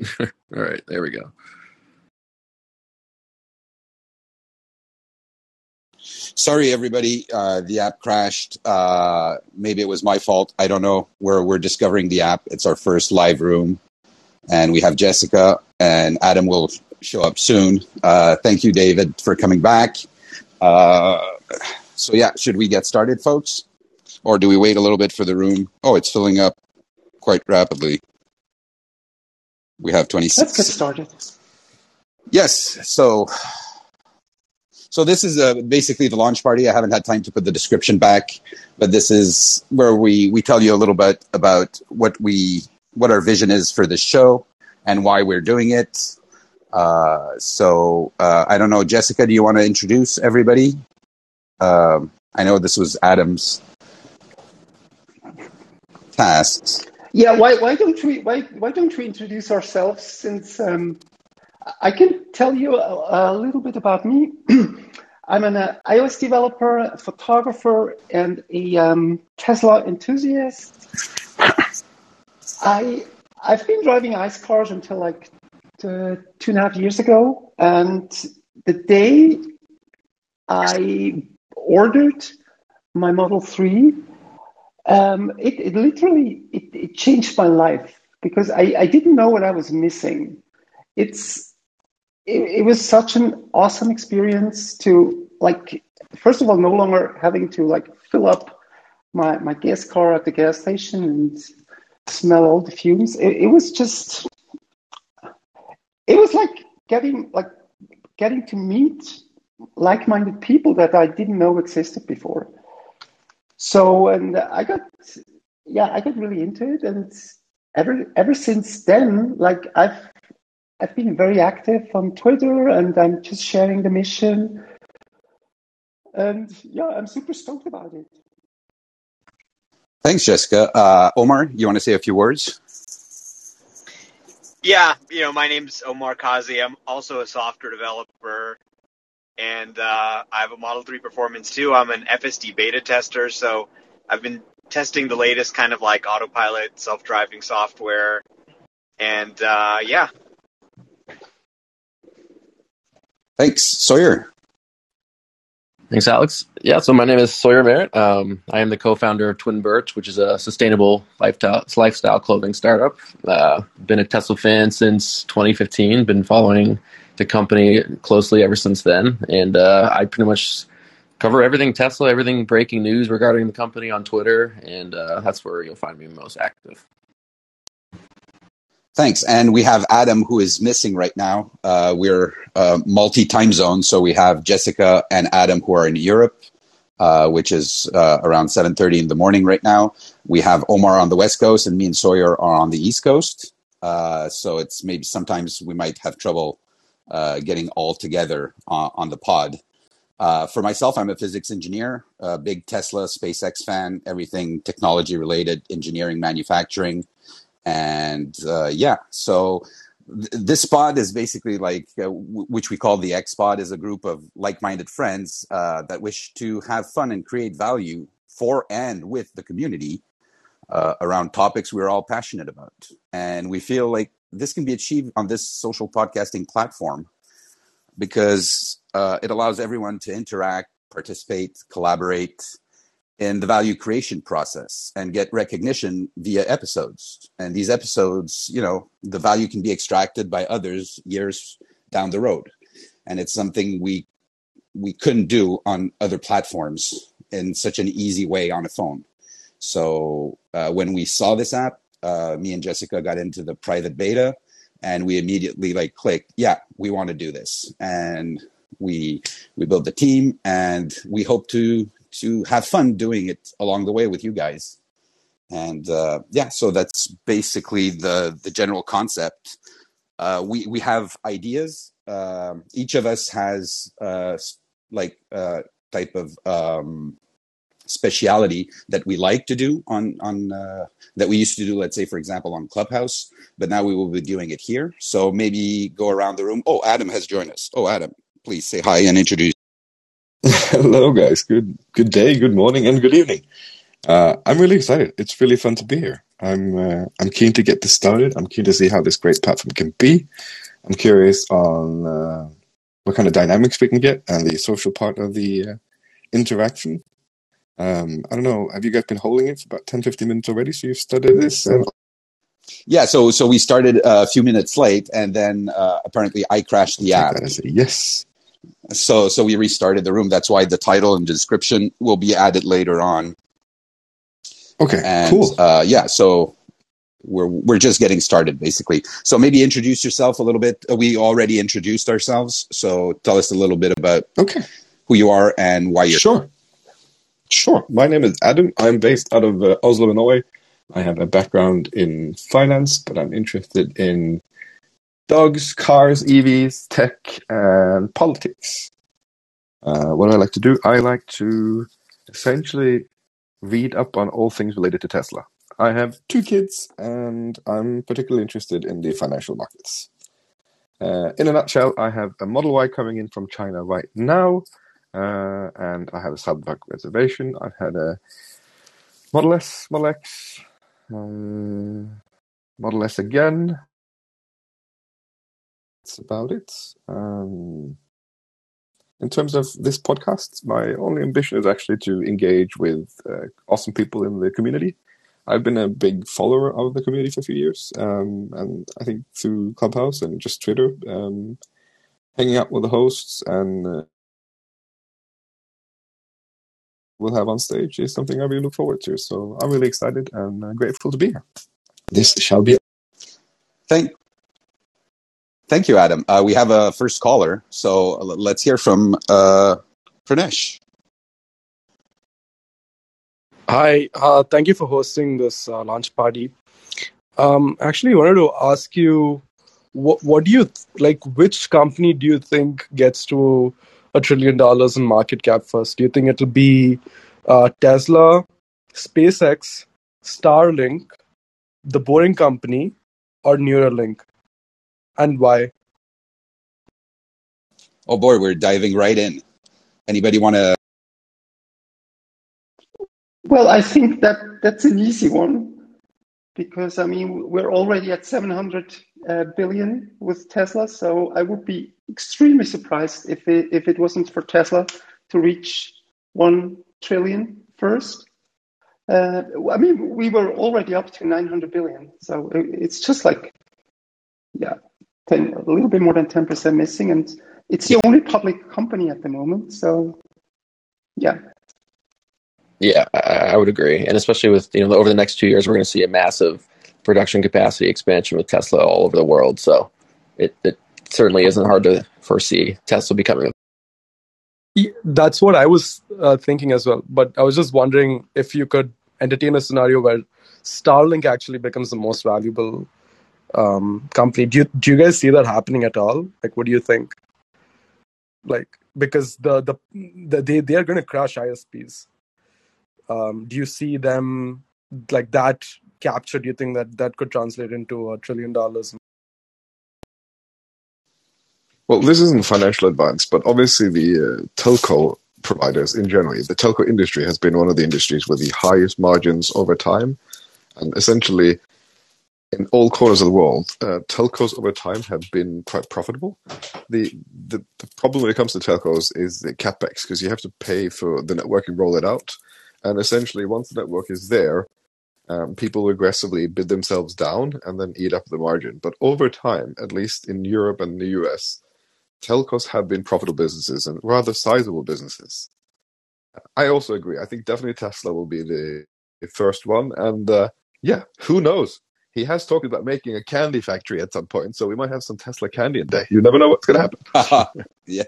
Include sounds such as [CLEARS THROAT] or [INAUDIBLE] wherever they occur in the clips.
[LAUGHS] All right, there we go. Sorry, everybody. Uh, the app crashed. Uh, maybe it was my fault. I don't know. We're we're discovering the app. It's our first live room, and we have Jessica and Adam will show up soon. Uh, thank you, David, for coming back. Uh, so yeah, should we get started, folks, or do we wait a little bit for the room? Oh, it's filling up quite rapidly. We have twenty six. Let's get started. Yes. So so this is uh, basically the launch party. I haven't had time to put the description back, but this is where we we tell you a little bit about what we what our vision is for this show and why we're doing it. Uh, so uh, I don't know, Jessica, do you want to introduce everybody? Um, I know this was Adam's tasks. Yeah, why why don't we why why don't we introduce ourselves since um, I can tell you a, a little bit about me. [CLEARS THROAT] I'm an uh, iOS developer, photographer, and a um, Tesla enthusiast. I I've been driving ICE cars until like two and a half years ago, and the day I ordered my Model Three, um, it, it literally it, it changed my life because I, I didn't know what I was missing. It's it, it was such an awesome experience to like first of all no longer having to like fill up my my gas car at the gas station and smell all the fumes it, was just it was like getting like getting to meet like-minded people that i didn't know existed before so and i got yeah i got really into it and ever ever since then like i've I've been very active on Twitter and I'm just sharing the mission. And yeah, I'm super stoked about it. Thanks, Jessica. Uh, Omar, you want to say a few words? Yeah, you know, my name's Omar Kazi. I'm also a software developer, and uh, I have a Model 3 Performance too. I'm an FSD beta tester, so I've been testing the latest kind of like autopilot self-driving software. And uh, yeah, Thanks, Sawyer. Thanks, Alex. Yeah, so my name is Sawyer Merritt. Um, I am the co-founder of Twin Birch, which is a sustainable lifestyle, lifestyle clothing startup. Uh, been a Tesla fan since 2015. Been following the company closely ever since then, and uh, I pretty much cover everything Tesla, everything breaking news regarding the company on Twitter, and uh, that's where you'll find me most active. Thanks. And we have Adam, who is missing right now. Uh, we're uh, multi time zone, so we have Jessica and Adam, who are in Europe, uh, which is uh, around 7:30 in the morning right now. We have Omar on the West Coast, and me and Sawyer are on the East Coast. Uh, so it's maybe sometimes we might have trouble uh, getting all together on, on the pod. for myself, I'm a physics engineer, a big Tesla, SpaceX fan, everything technology related, engineering, manufacturing and uh, yeah so th- this pod is basically like uh, w- which we call the xpod is a group of like-minded friends uh, that wish to have fun and create value for and with the community uh, around topics we're all passionate about and we feel like this can be achieved on this social podcasting platform because uh, it allows everyone to interact participate collaborate in the value creation process and get recognition via episodes. And these episodes, you know, the value can be extracted by others years down the road. And it's something we we couldn't do on other platforms in such an easy way on a phone. So uh, when we saw this app, uh, me and Jessica got into the private beta, and we immediately like clicked, yeah, we want to do this, and we we built the team, and we hope to to have fun doing it along the way with you guys. And uh, yeah, so that's basically the the general concept. Uh, we we have ideas. Uh, each of us has uh, like uh, type of um, speciality that we like to do on on uh, that we used to do. Let's say, for example, on Clubhouse, but now we will be doing it here. So maybe go around the room. Oh, Adam has joined us. Oh, Adam, please say hi and introduce. [LAUGHS] Hello, guys. Good good day, good morning, and good evening. Uh, I'm really excited. It's really fun to be here. I'm uh, I'm keen to get this started. I'm keen to see how this great platform can be. I'm curious on uh, what kind of dynamics we can get and the social part of the uh, interaction. Um, I don't know. Have you guys been holding it for about 10, 15 minutes already? So you've studied this? And- Yeah, so so we started a few minutes late, and then uh, apparently I crashed the app. that as a yes. So so we restarted the room. That's why the title and description will be added later on. Okay, And cool. uh, yeah, so we're we're just getting started basically. So maybe introduce yourself a little bit. We already introduced ourselves, so tell us a little bit about Okay, who you are and why you're. sure. Sure. My name is Adam. I'm based out of uh, Oslo, Norway. I have a background in finance, but I'm interested in dogs, cars, EVs, tech, and politics. Uh, what I like to do, I like to essentially read up on all things related to Tesla. I have two kids, and I'm particularly interested in the financial markets. Uh, in a nutshell, I have a Model Y coming in from China right now, uh, and I have a Cybertruck reservation. I've had a Model S, Model X, uh, Model S again. That's about it. Um, in terms of this podcast, my only ambition is actually to engage with uh, awesome people in the community. I've been a big follower of the community for a few years, um, and I think through Clubhouse and just Twitter, um, hanging out with the hosts and uh, we'll have on stage is something I really look forward to. So I'm really excited and uh, grateful to be here. This shall be. Thank, thank you, Adam. Uh, we have a first caller, so let's hear from uh, Pranesh. Hi, uh, thank you for hosting this uh, launch party. Um, actually, I wanted to ask you, what, what do you th- like? Which company do you think gets to a trillion dollars in market cap first? Do you think it'll be uh, Tesla, SpaceX, Starlink, the Boring Company, or Neuralink? And why? Oh boy, we're diving right in. Anybody want to? Well, I think that that's an easy one because I mean we're already at 700 uh, billion with Tesla, so I would be extremely surprised if it, if it wasn't for Tesla to reach one trillion first. Uh, I mean, we were already up to 900 billion, so it's just like, yeah, 10, a little bit more than 10% missing, and it's the only public company at the moment. So, yeah, Yeah, I, I would agree, and especially with you know over the next two years, we're going to see a massive production capacity expansion with Tesla all over the world. So it, it certainly isn't hard to foresee Tesla becoming. Yeah, That's what I was uh, thinking as well. But I was just wondering if you could entertain a scenario where Starlink actually becomes the most valuable um, company. Do you do you guys see that happening at all? Like, what do you think? Like, because the the, the they they are going to crush ISPs. Um, do you see them like that capture? Do you think that that could translate into a trillion dollars? Well, this isn't financial advice, but obviously the uh, telco providers in general, the telco industry has been one of the industries with the highest margins over time. And essentially, in all corners of the world, uh, telcos over time have been quite profitable. The, the the problem when it comes to telcos is the capex because you have to pay for the network and roll it out. And essentially, once the network is there, um, people aggressively bid themselves down and then eat up the margin. But over time, at least in Europe and the US, telcos have been profitable businesses and rather sizable businesses. I also agree. I think definitely Tesla will be the, first one. And uh, yeah, who knows? He has talked about making a candy factory at some point, so we might have some Tesla candy in day. You never know what's going to happen. [LAUGHS] yeah.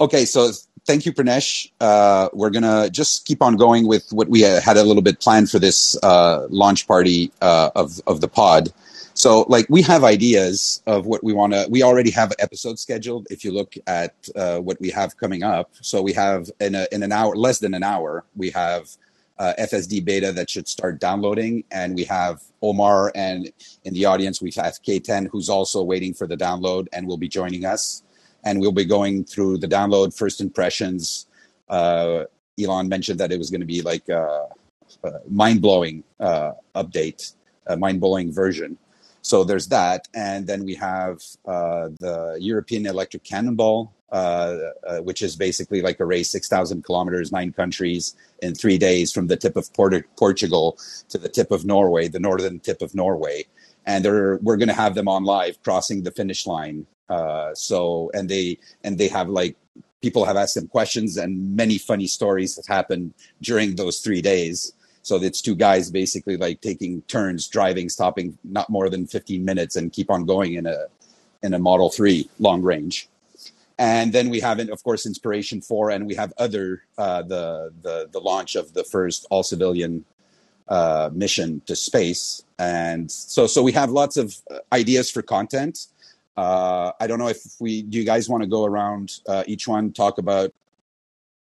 Okay, so thank you, Pranesh. Uh, we're gonna just keep on going with what we had a little bit planned for this uh, launch party uh, of of the pod. So, like, we have ideas of what we want to. We already have episodes scheduled. If you look at uh, what we have coming up, so we have in a, in an hour, less than an hour, we have uh, FSD beta that should start downloading, and we have Omar, and in the audience we have had K10, who's also waiting for the download and will be joining us and we'll be going through the download first impressions uh, Elon mentioned that it was going to be like a, a mind blowing uh, update, a mind blowing version. So there's that, and then we have uh, the European Electric Cannonball, uh, uh, which is basically like a race, six thousand kilometers, nine countries in three days, from the tip of Port- Portugal to the tip of Norway, the northern tip of Norway, and we're going to have them on live crossing the finish line. Uh, so and they and they have like people have asked them questions, and many funny stories have happened during those three days. So it's two guys basically like taking turns driving, stopping not more than 15 minutes and keep on going in a in a Model 3 long range. And then we have, of course, Inspiration 4, and we have other uh, the the the launch of the first all civilian uh, mission to space, and so so we have lots of uh, ideas for content. Uh, I don't know if we do. You guys want to go around uh, each one, talk about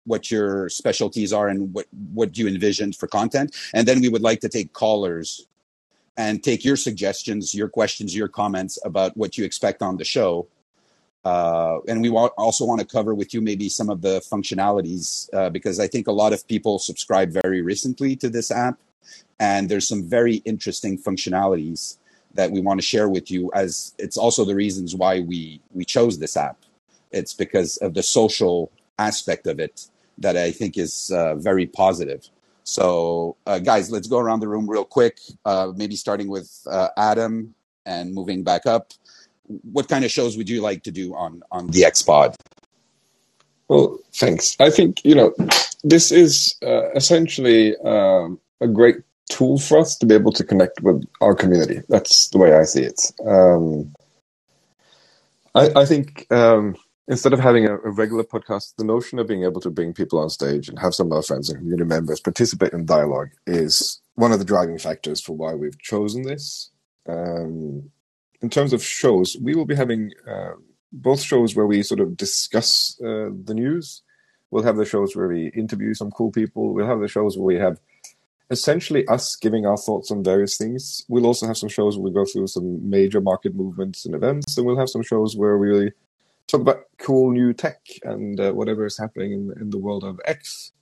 what your specialties are and what what you envisioned for content and then we would like to take callers and take your suggestions your questions your comments about what you expect on the show uh, and we also want to cover with you maybe some of the functionalities uh, because i think a lot of people subscribe very recently to this app and there's some very interesting functionalities that we want to share with you as it's also the reasons why we we chose this app it's because of the social aspect of it that I think is uh, very positive. So, uh, guys, let's go around the room real quick. Uh, maybe starting with uh, Adam and moving back up. What kind of shows would you like to do on on the xpod Well, thanks. I think you know this is uh, essentially um, a great tool for us to be able to connect with our community. That's the way I see it. Um, I, I, think. Um, instead of having a, a, regular podcast, the notion of being able to bring people on stage and have some of our friends and community members participate in dialogue is one of the driving factors for why we've chosen this. Um, in terms of shows, we will be having uh, both shows where we sort of discuss uh, the news. We'll have the shows where we interview some cool people. We'll have the shows where we have essentially us giving our thoughts on various things. We'll also have some shows where we go through some major market movements and events, and we'll have some shows where we really talk about cool new tech and uh, whatever is happening in, in the world of X.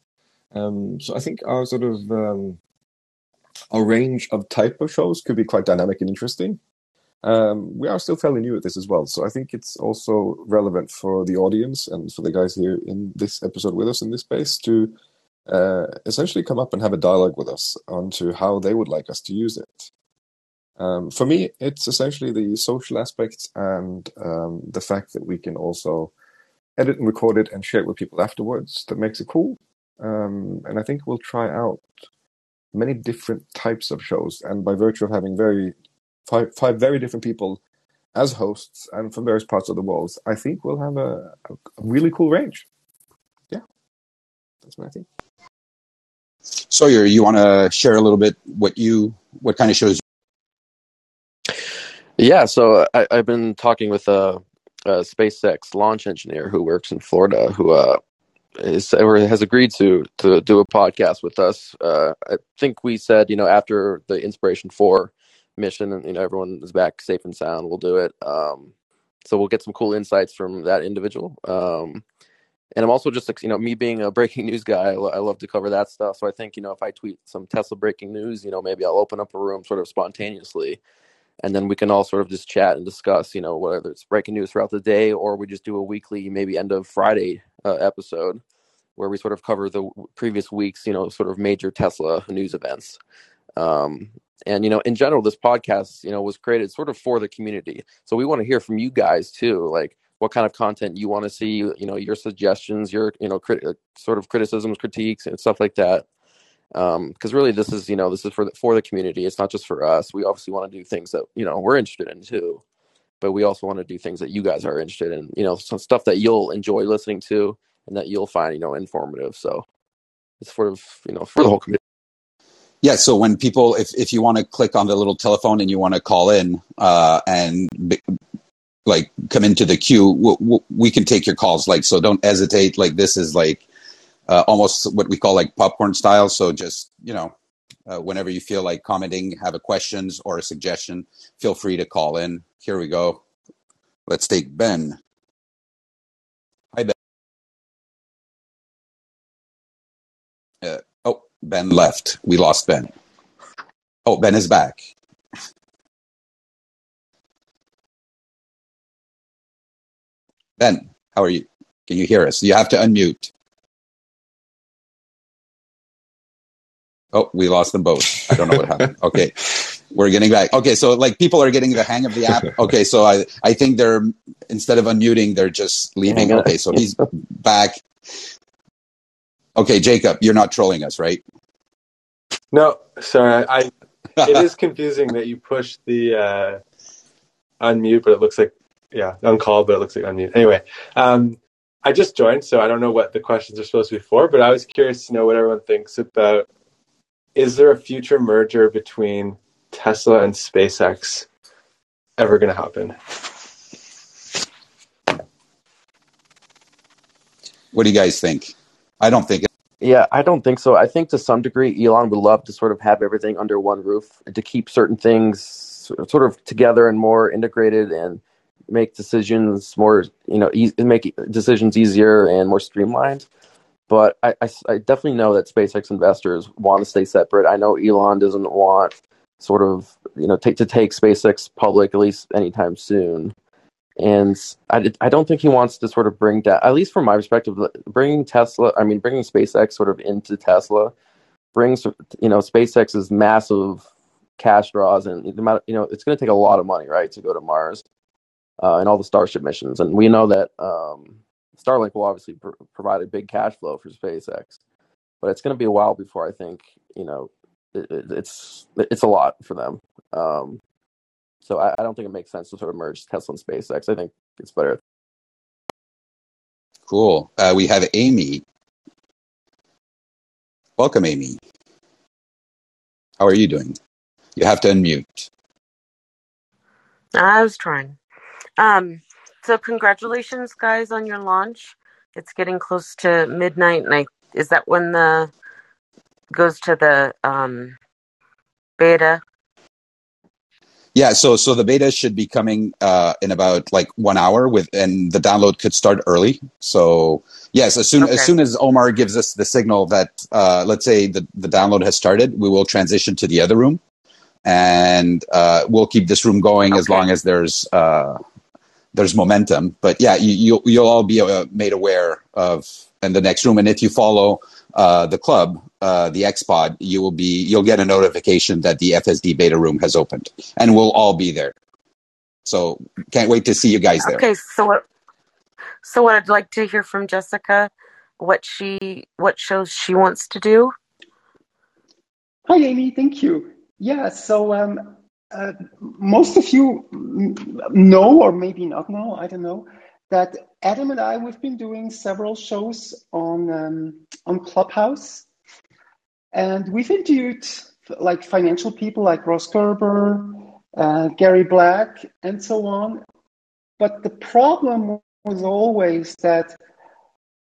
Um, so I think our sort of um, our range of type of shows could be quite dynamic and interesting. Um, we are still fairly new at this as well, so I think it's also relevant for the audience and for the guys here in this episode with us in this space to uh, essentially come up and have a dialogue with us onto how they would like us to use it. Um, for me, it's essentially the social aspects and um, the fact that we can also edit and record it and share it with people afterwards that makes it cool. Um, and I think we'll try out many different types of shows. And by virtue of having very five, five very different people as hosts and from various parts of the world, I think we'll have a, a really cool range. Yeah, that's I think. Sawyer, you want to share a little bit what you what kind of shows yeah, so I, have been talking with a, a, SpaceX launch engineer who works in Florida, who uh, is has agreed to to do a podcast with us. Uh, I think we said, you know, after the Inspiration Four mission, and you know, everyone is back safe and sound, we'll do it. Um, so we'll get some cool insights from that individual. Um, and I'm also just, like you know, me being a [LAUGHS] breaking news guy, I, I love to cover that stuff. So I think, you know, if I tweet some Tesla breaking news, you know, maybe I'll open up a room sort of spontaneously and then we can all sort of just chat and discuss, you know, whether it's breaking news throughout the day or we just do a weekly, maybe end of Friday uh, episode where we sort of cover the previous week's, you know, sort of major Tesla news events. Um, and you know, in general, this podcast, you know, was created sort of for the community. So we want to hear from you guys too, like what kind of content you want to see, you know, your suggestions, your you know, crit- sort of criticisms, critiques, and stuff like that. Because um, really this is you know this is for the, for the community. It's not just for us. We obviously want to do things that you know we're interested in too. But we also want to do things that you guys are interested in you know some stuff that you'll enjoy listening to and that you'll find you know informative. So it's sort of you know for the whole community. Yeah so when people if, if you want to click on the little telephone and you want to call in uh, and like come into the queue we, we can take your calls like so don't hesitate like this is like uh, almost what we call like popcorn style. So just, you know, uh, whenever you feel like commenting, have a questions or a suggestion, feel free to call in. Here we go. Let's take Ben. Hi, Ben. Uh, oh, Ben left. We lost Ben. Oh, Ben is back. Ben, how are you? Can you hear us? You have to unmute. Oh, we lost them both. I don't know what happened. [LAUGHS] Okay. We're getting back. Okay, so like people are getting the hang of the app. [LAUGHS] Okay, so I I think they're instead of unmuting, they're just leaving. Okay, so he's back. Okay, Jacob, you're not trolling us, right? No, sorry. I it [LAUGHS] is confusing that you push the uh, unmute, but it looks like yeah, uncalled, but it looks like unmute. Anyway, um, I just joined, so I don't know what the questions are supposed to be for, but I was curious to know what everyone thinks about is there a future merger between Tesla and SpaceX ever going to happen? What do you guys think? I don't think. It- Yeah, I don't think so. I think to some degree, Elon would love to sort of have everything under one roof and to keep certain things sort of together and more integrated and make decisions more, you know, e- make decisions easier and more streamlined. But I, I, I definitely know that SpaceX investors want to stay separate. I know Elon doesn't want sort of, you know, take, to take SpaceX public at least anytime soon. And I, I don't think he wants to sort of bring down, at least from my perspective, bringing Tesla, I mean, bringing SpaceX sort of into Tesla brings, you know, SpaceX's massive cash draws and the amount, you know, it's going to take a lot of money, right, to go to Mars uh, and all the Starship missions. And we know that um, Starlink will obviously pr- provide a big cash flow for SpaceX, but it's going to be a while before I think, you know, it, it, it's it's a lot for them. Um, so I, I don't think it makes sense to sort of merge Tesla and SpaceX. I think it's better. Cool. Uh, we have Amy. Welcome, Amy. How are you doing? You have to unmute. I was trying. Um, so congratulations, guys, on your launch. It's getting close to midnight, and I is that when the goes to the um, beta? Yeah, so so the beta should be coming uh, in about like one hour with, and the download could start early. So yes, as soon Okay. as soon as Omar gives us the signal that uh, let's say the the download has started, we will transition to the other room, and uh, we'll keep this room going as long as there's uh, there's momentum. But yeah, you, you'll you'll all be uh, made aware of in the next room, and if you follow uh, the club, uh, the XPod, you will be you'll get a notification that the FSD beta room has opened, and we'll all be there. So can't wait to see you guys there. Okay, so what? So what I'd like to hear from Jessica, what she what shows she wants to do. Hi, Amy. Thank you. Yeah, so um, uh, most of you know, or maybe not know, I don't know, that Adam and I we've been doing several shows on um, on Clubhouse, and we've interviewed like financial people like Ross Gerber, uh, Gary Black, and so on. But the problem was always that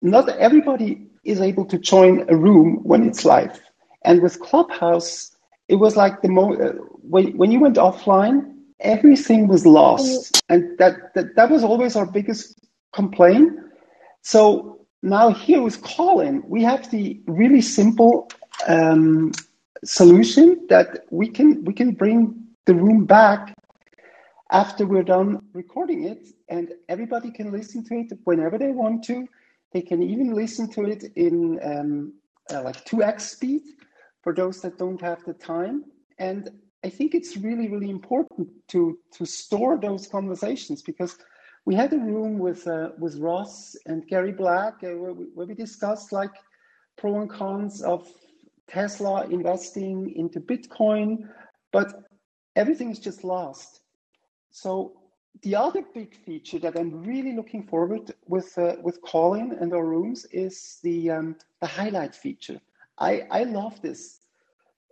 not everybody is able to join a room when it's live. And with Clubhouse, it was like the mo- when when you went offline, everything was lost, and that that, that was always our biggest complaint. So now here with Callin, we have the really simple um, solution that we can we can bring the room back after we're done recording it, and everybody can listen to it whenever they want to. They can even listen to it in um, uh, like 2x speed for those that don't have the time. And I think it's really, really important to to store those conversations because we had a room with uh, with Ross and Gary Black uh, where, we, where we discussed like pro and cons of Tesla investing into Bitcoin, but everything is just lost. So the other big feature that I'm really looking forward with uh, with Callin and our rooms is the um, the highlight feature. I I love this.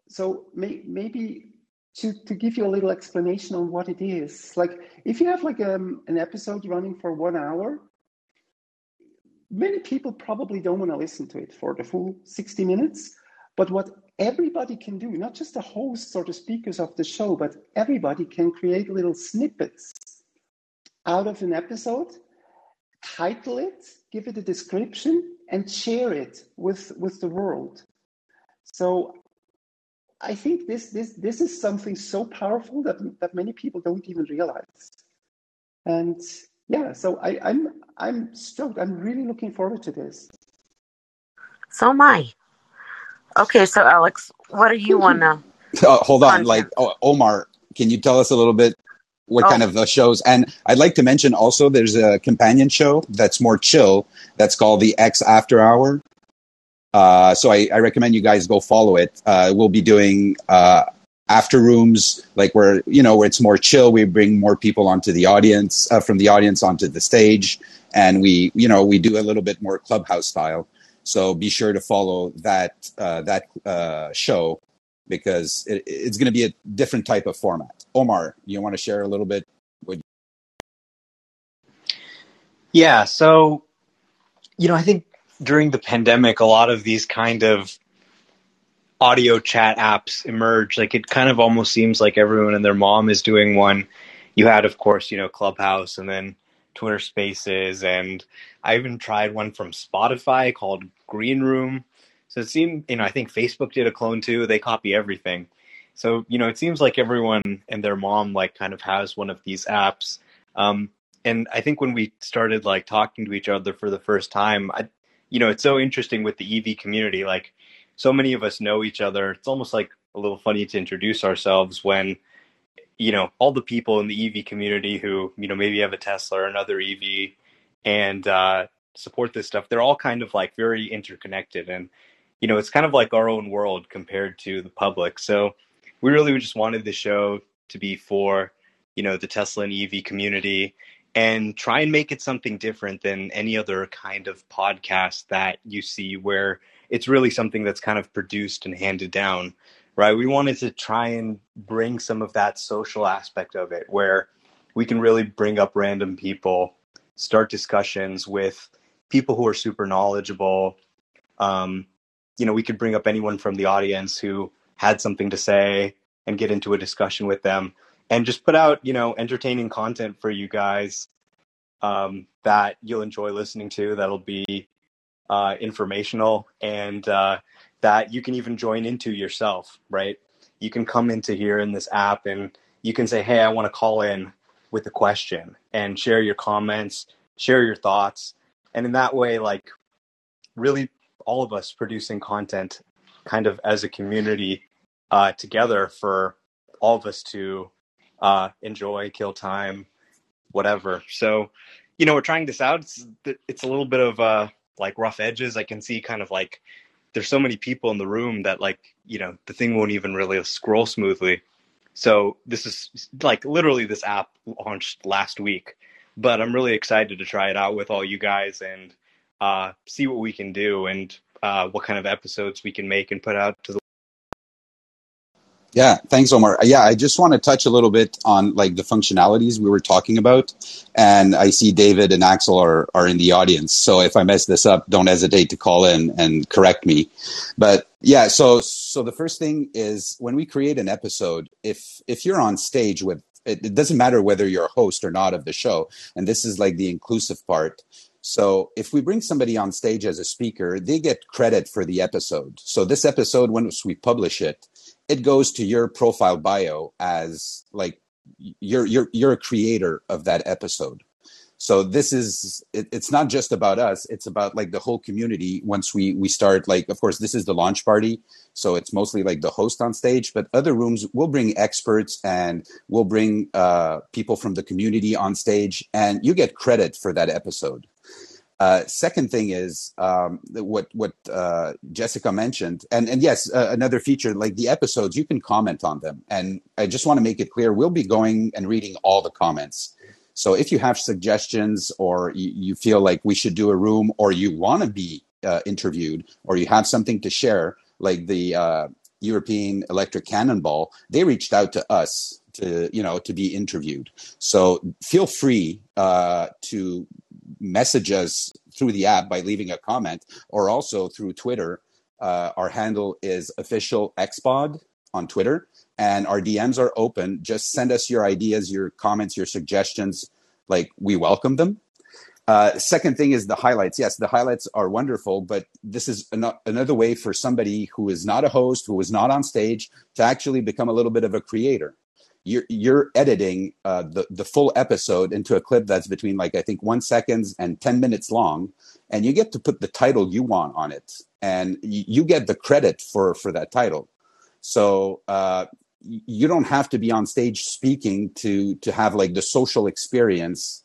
So may, maybe to to give you a little explanation on what it is. Like if you have like um, an episode running for one hour, many people probably don't want to listen to it for the full 60 minutes. But what everybody can do, not just the hosts or the speakers of the show, but everybody can create little snippets out of an episode, title it, give it a description, and share it with, with the world. So I think this this this is something so powerful that that many people don't even realize. And yeah, so I, I'm I'm stoked. I'm really looking forward to this. So am I. Okay, so Alex, what do you want to? [LAUGHS] Uh, hold on, like oh, Omar, can you tell us a little bit what Oh. kind of uh, shows? And I'd like to mention also there's a companion show that's more chill. That's called the X After Hour. Uh, so I, I recommend you guys go follow it. Uh, we'll be doing uh, after rooms, like where you know where it's more chill. We bring more people onto the audience uh, from the audience onto the stage, and we you know we do a little bit more clubhouse style. So be sure to follow that uh, that show because it, it's going to be a different type of format. Omar, you want to share a little bit? Yeah, so you know, I think during the pandemic, a lot of these kind of audio chat apps emerged. Like it kind of almost seems like everyone and their mom is doing one. You had, of course, you know, Clubhouse and then Twitter Spaces, and I even tried one from Spotify called Green Room. So it seemed, you know, I think Facebook did a clone too. They copy everything. So you know, it seems like everyone and their mom like kind of has one of these apps. Um, and I think when we started like talking to each other for the first time, I, you know, it's so interesting with the EV community. Like, so many of us know each other. It's almost like a little funny to introduce ourselves when, you know, all the people in the EV community who, you know, maybe have a Tesla or another EV and uh, support this stuff. They're all kind of like very interconnected, and you know, it's kind of like our own world compared to the public. So we really just wanted the show to be for, you know, the Tesla and EV community and try and make it something different than any other kind of podcast that you see where it's really something that's kind of produced and handed down right? We wanted to try and bring some of that social aspect of it where we can really bring up random people start discussions with people who are super knowledgeable. Um, you know we could bring up anyone from the audience who had something to say and get into a discussion with them and just put out you know entertaining content for you guys um, that you'll enjoy listening to that'll be uh, informational and uh, that you can even join into yourself right? You can come into here in this app and you can say hey i want to call in with a question and share your comments share your thoughts. And in that way like really all of us producing content kind of as a community uh, together for all of us to uh, enjoy, kill time, whatever. So, you know, we're trying this out. It's, it's a little bit of uh, like rough edges. I can see kind of like there's so many people in the room that like you know the thing won't even really scroll smoothly. So this is like literally this app launched last week, but I'm really excited to try it out with all you guys and uh, see what we can do and uh, what kind of episodes we can make and put out to the yeah, thanks, Omar. Yeah, I just want to touch a little bit on like the functionalities we were talking about, and I see David and Axel are are in the audience. So if I mess this up, don't hesitate to call in and correct me. But yeah, so so the first thing is when we create an episode, if if you're on stage with it, it doesn't matter whether you're a host or not of the show, and this is like the inclusive part. So if we bring somebody on stage as a speaker, they get credit for the episode. So this episode, once we publish it, it goes to your profile bio as like you're you're you're a creator of that episode. So this is it, it's not just about us; it's about like the whole community. Once we we start, like of course this is the launch party, so it's mostly like the host on stage. But other rooms, we'll bring experts and we'll bring uh, people from the community on stage, and you get credit for that episode. Uh, second thing is um, what what uh, Jessica mentioned, and and yes, uh, another feature like the episodes, you can comment on them, and I just want to make it clear we'll be going and reading all the comments. So if you have suggestions, or you, you feel like we should do a room, or you want to be uh, interviewed, or you have something to share, like the uh, European Electric Cannonball, they reached out to us to you know to be interviewed. So feel free uh, to message us through the app by leaving a comment or also through Twitter. Uh, our handle is official xpod on Twitter and our DMs are open. Just send us your ideas, your comments, your suggestions. Like we welcome them. Uh, second thing is the highlights. Yes, the highlights are wonderful, but this is an- another way for somebody who is not a host, who is not on stage, to actually become a little bit of a creator. You're, you're editing uh, the, the full episode into a clip that's between like I think one seconds and 10 minutes long, and you get to put the title you want on it, and you, you get the credit for, for that title. So uh, you don't have to be on stage speaking to to have like the social experience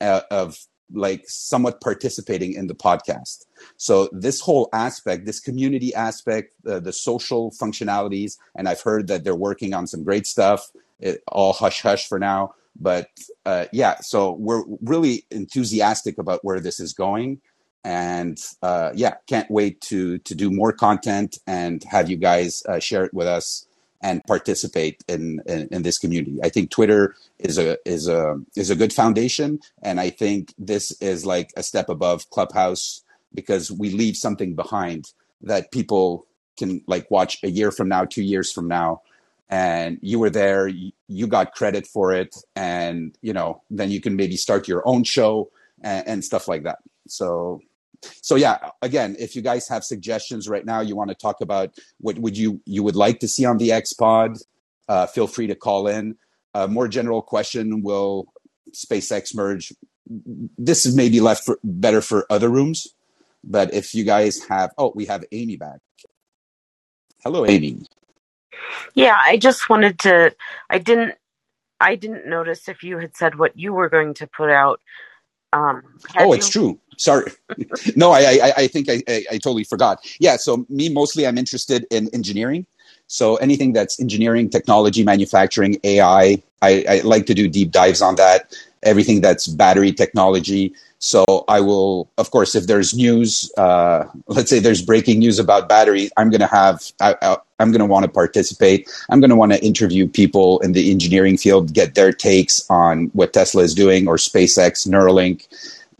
uh, of like somewhat participating in the podcast. So this whole aspect, this community aspect, uh, the social functionalities, and I've heard that they're working on some great stuff. It, all hush hush for now, but uh, yeah. So we're really enthusiastic about where this is going, and uh, yeah, can't wait to to do more content and have you guys uh, share it with us and participate in, in, in this community. I think Twitter is a is a is a good foundation, and I think this is like a step above Clubhouse because we leave something behind that people can like watch a year from now, two years from now, and you were there, you got credit for it, and you know then you can maybe start your own show and, and stuff like that. So so yeah again if you guys have suggestions right now you want to talk about what would you you would like to see on the x pod uh, feel free to call in. A more general question will spacex merge? This is maybe left for better for other rooms but if you guys have oh we have amy back. Hello amy Yeah, I just wanted to. I didn't. I didn't notice if you had said what you were going to put out. Um, Oh, you? it's true. Sorry. [LAUGHS] no, I, I, I think I, I, I totally forgot. Yeah. So me, mostly I'm interested in engineering. So anything that's engineering, technology, manufacturing, AI, I, I like to do deep dives on that. Everything that's battery technology. So I will, of course, if there's news, uh, let's say there's breaking news about battery, I'm going to have, I, I, I'm going to want to participate. I'm going to want to interview people in the engineering field, get their takes on what Tesla is doing or SpaceX, Neuralink.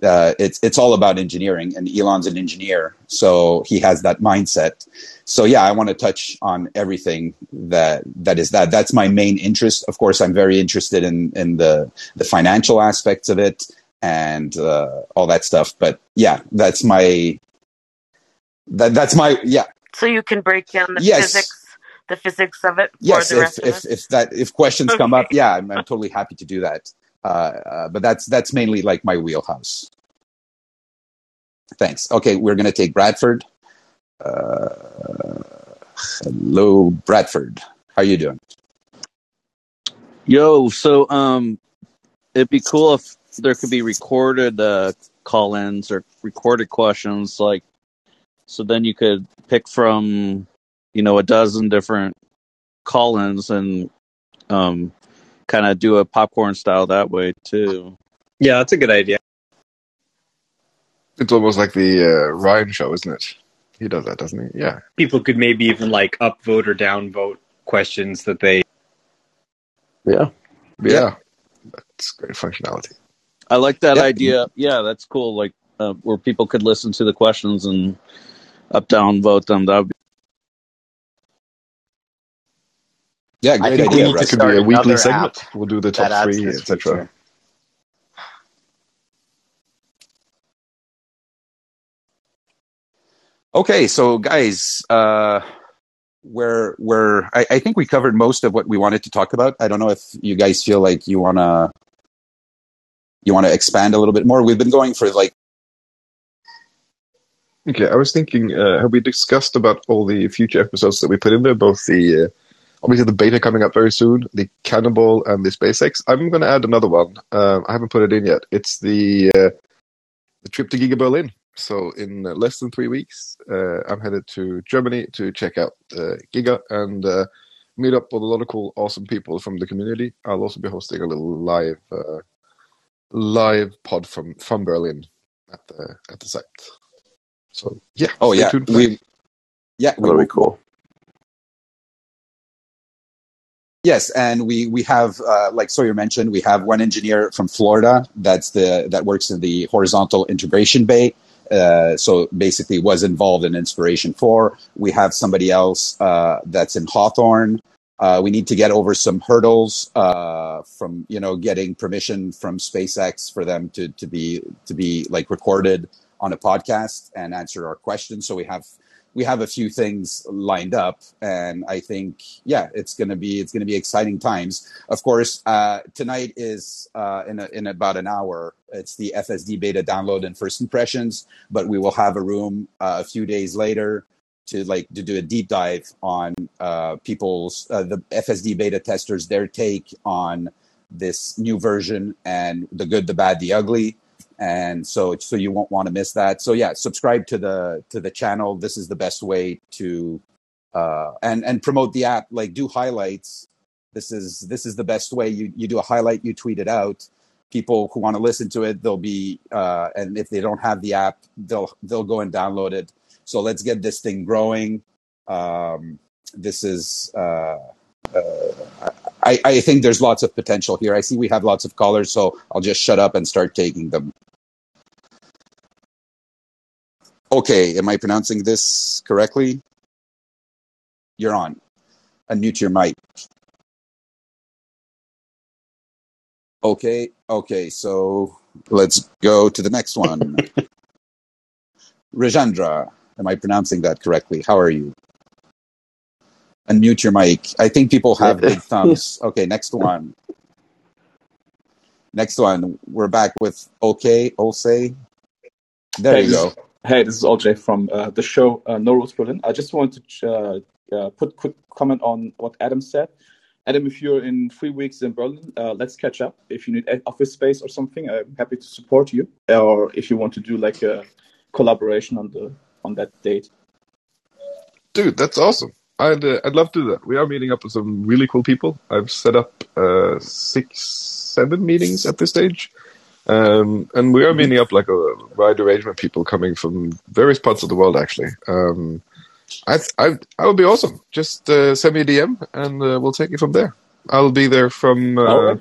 Uh, it's it's all about engineering, and Elon's an engineer, so he has that mindset. So yeah, I want to touch on everything that that is that. That's my main interest. Of course, I'm very interested in in the the financial aspects of it and uh, all that stuff. But yeah, that's my that that's my yeah So you can break down the yes physics, the physics of it yes the if rest of if if that if questions come up yeah I'm, I'm totally happy to do that. Uh, uh, but that's that's mainly like my wheelhouse. Thanks. Okay, we're gonna take Bradford. Uh, hello, Bradford. How are you doing? Yo, so um, it'd be cool if there could be recorded uh, call-ins or recorded questions, like so. Then you could pick from, you know, a dozen different call-ins and um, kind of do a popcorn style that way too. Yeah, that's a good idea. It's almost like the uh, Ryan show, isn't it? He does that, doesn't he? Yeah. People could maybe even like upvote or downvote questions that they. Yeah. Yeah. That's great functionality. I like that Yep. idea. Yeah, that's cool. Like uh, where people could listen to the questions and up down vote them. That would be Yeah, I great think we idea, need. It could be a weekly another segment. We'll do the that top three, etc. Okay, so guys, uh, we're we're I, I think we covered most of what we wanted to talk about. I don't know if you guys feel like you wanna you wanna expand a little bit more. We've been going for like Okay, I was thinking, uh, have we discussed about all the future episodes that we put in there? Both the, uh, obviously the beta coming up very soon, the Cannonball and the SpaceX. I'm going to add another one. Um, I haven't put it in yet. It's the, uh, the trip to Giga Berlin. So in uh, less than three weeks, uh, I'm headed to Germany to check out uh, Giga and uh, meet up with a lot of cool, awesome people from the community. I'll also be hosting a little live, uh, live pod from from Berlin at the at the site. So yeah, oh yeah, tuned we yeah we That'll be cool. Yes, and we we have uh, like Sawyer mentioned, we have one engineer from Florida that's the that works in the horizontal integration bay. Uh, so basically, was involved in Inspiration Four. We have somebody else uh, that's in Hawthorne. Uh, we need to get over some hurdles uh, from you know getting permission from SpaceX for them to to be to be like recorded on a podcast and answer our questions. So we have we have a few things lined up, and I think yeah, it's gonna be it's gonna be exciting times. Of course, uh, tonight is uh, in a, in about an hour. It's the FSD beta download and first impressions, but we will have a room uh, a few days later to like to do a deep dive on uh, people's uh, the FSD beta testers their take on this new version and the good, the bad, the ugly. And so so you won't want to miss that. So yeah, subscribe to the to the channel. This is the best way to uh, and and promote the app. Like do highlights. This is this is the best way. You you do a highlight, you tweet it out. People who want to listen to it, they'll be uh, and if they don't have the app, they'll they'll go and download it so let's get this thing growing. Um, this is, uh, uh, I, I think there's lots of potential here. I see we have lots of callers, so I'll just shut up and start taking them. Okay, am I pronouncing this correctly? You're on. Unmute your mic. Okay, okay, so let's go to the next one. [LAUGHS] Rajendra. Am I pronouncing that correctly? How are you? Unmute your mic. I think people have [LAUGHS] big thumbs. Okay, next one. Next one. We're back with OK, Olsay. There Hey, you go. hey, this is OJ from uh, the show uh, No Rules Berlin. I just wanted to uh, uh, put quick comment on what Adam said. Adam, if you're in three weeks in Berlin, uh, let's catch up. If you need office space or something, I'm happy to support you. Or if you want to do like a collaboration on the on that date. Dude, that's awesome. I'd uh, I'd love to do that. We are meeting up with some really cool people. I've set up uh, six, seven meetings at this stage, um, and we are meeting up like a wide arrangement of people coming from various parts of the world. Actually, um, I I I would be awesome. Just uh, send me a DM and uh, we'll take it from there. I'll be there from uh, right.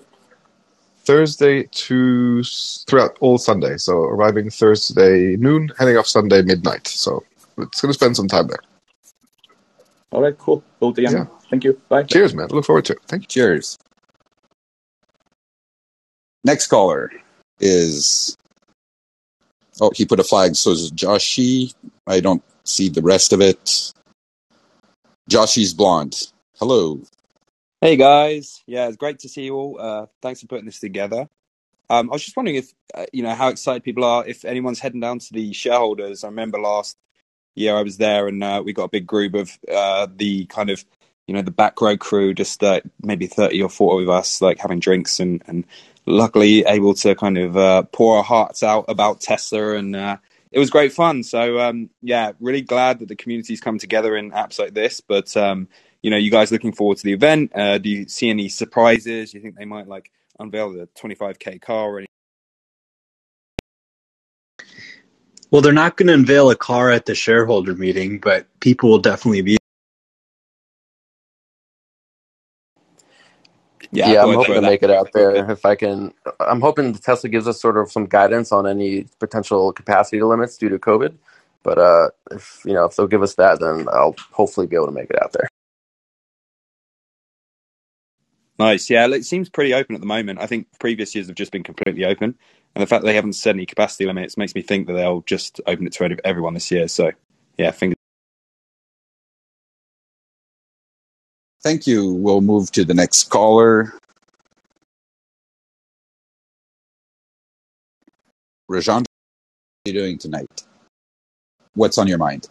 Thursday to throughout all Sunday. So arriving Thursday noon, heading off Sunday midnight. So it's going to spend some time there. All right, cool. We'll DM. Yeah. Thank you. Bye. Cheers, man. Look forward to it. Thank you. Cheers. Next caller is. Oh, he put a flag. So is Joshi. I don't see the rest of it. Joshi's blonde. Hello. Hey guys, yeah, it's great to see you all. Uh, thanks for putting this together. Um, I was just wondering if uh, you know how excited people are. If anyone's heading down to the shareholders, I remember last year I was there and uh, we got a big group of uh, the kind of you know the back row crew, just uh, maybe thirty or forty of us, like having drinks and and luckily able to kind of uh, pour our hearts out about Tesla and. Uh, it was great fun. So um, yeah, really glad that the community's come together in apps like this. But um, you know, you guys looking forward to the event? Uh, do you see any surprises? Do you think they might like unveil the 25k car or anything? Well, they're not going to unveil a car at the shareholder meeting, but people will definitely be. Yeah, Yeah, I I'm hoping to that make it out out there. there if I can. I'm hoping Tesla gives us sort of some guidance on any potential capacity limits due to COVID. But uh, if you know if they'll give us that, then I'll hopefully be able to make it out there. Nice. Yeah, it seems pretty open at the moment. I think previous years have just been completely open, and the fact they haven't set any capacity limits makes me think that they'll just open it to everyone this year. So yeah, fingers. Thank you. We'll move to the next caller. Rajan, what are you doing tonight? What's on your mind?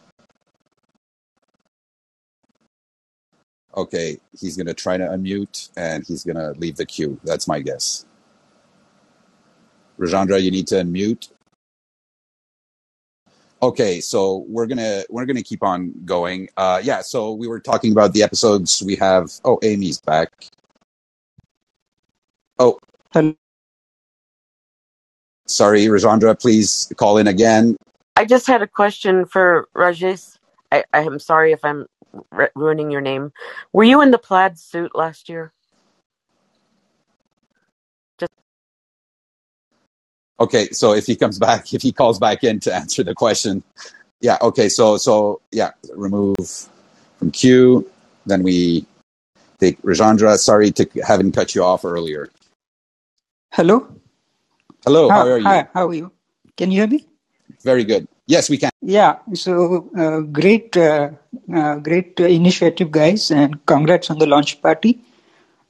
Okay, he's going to try to unmute and he's going to leave the queue. That's my guess. Rajendra, you need to unmute. Okay, so we're gonna we're gonna keep on going. Uh, yeah, so we were talking about the episodes we have. Oh, Amy's back. Oh, Hello. sorry, Rajendra, please call in again. I just had a question for Rajesh. I, I am sorry if I'm r- ruining your name. Were you in the plaid suit last year? Just Okay, so if he comes [LAUGHS] back, if he calls back in to answer the question, yeah. Okay, so so yeah, remove from queue. Then we take Rajendra. Sorry to having cut you off earlier. Hello. Hello, how Hi, are you? hi, how are you? Can you hear me? Very good. Yes, we can. Yeah. So uh, great, uh, uh, great initiative, guys, and congrats on the launch party.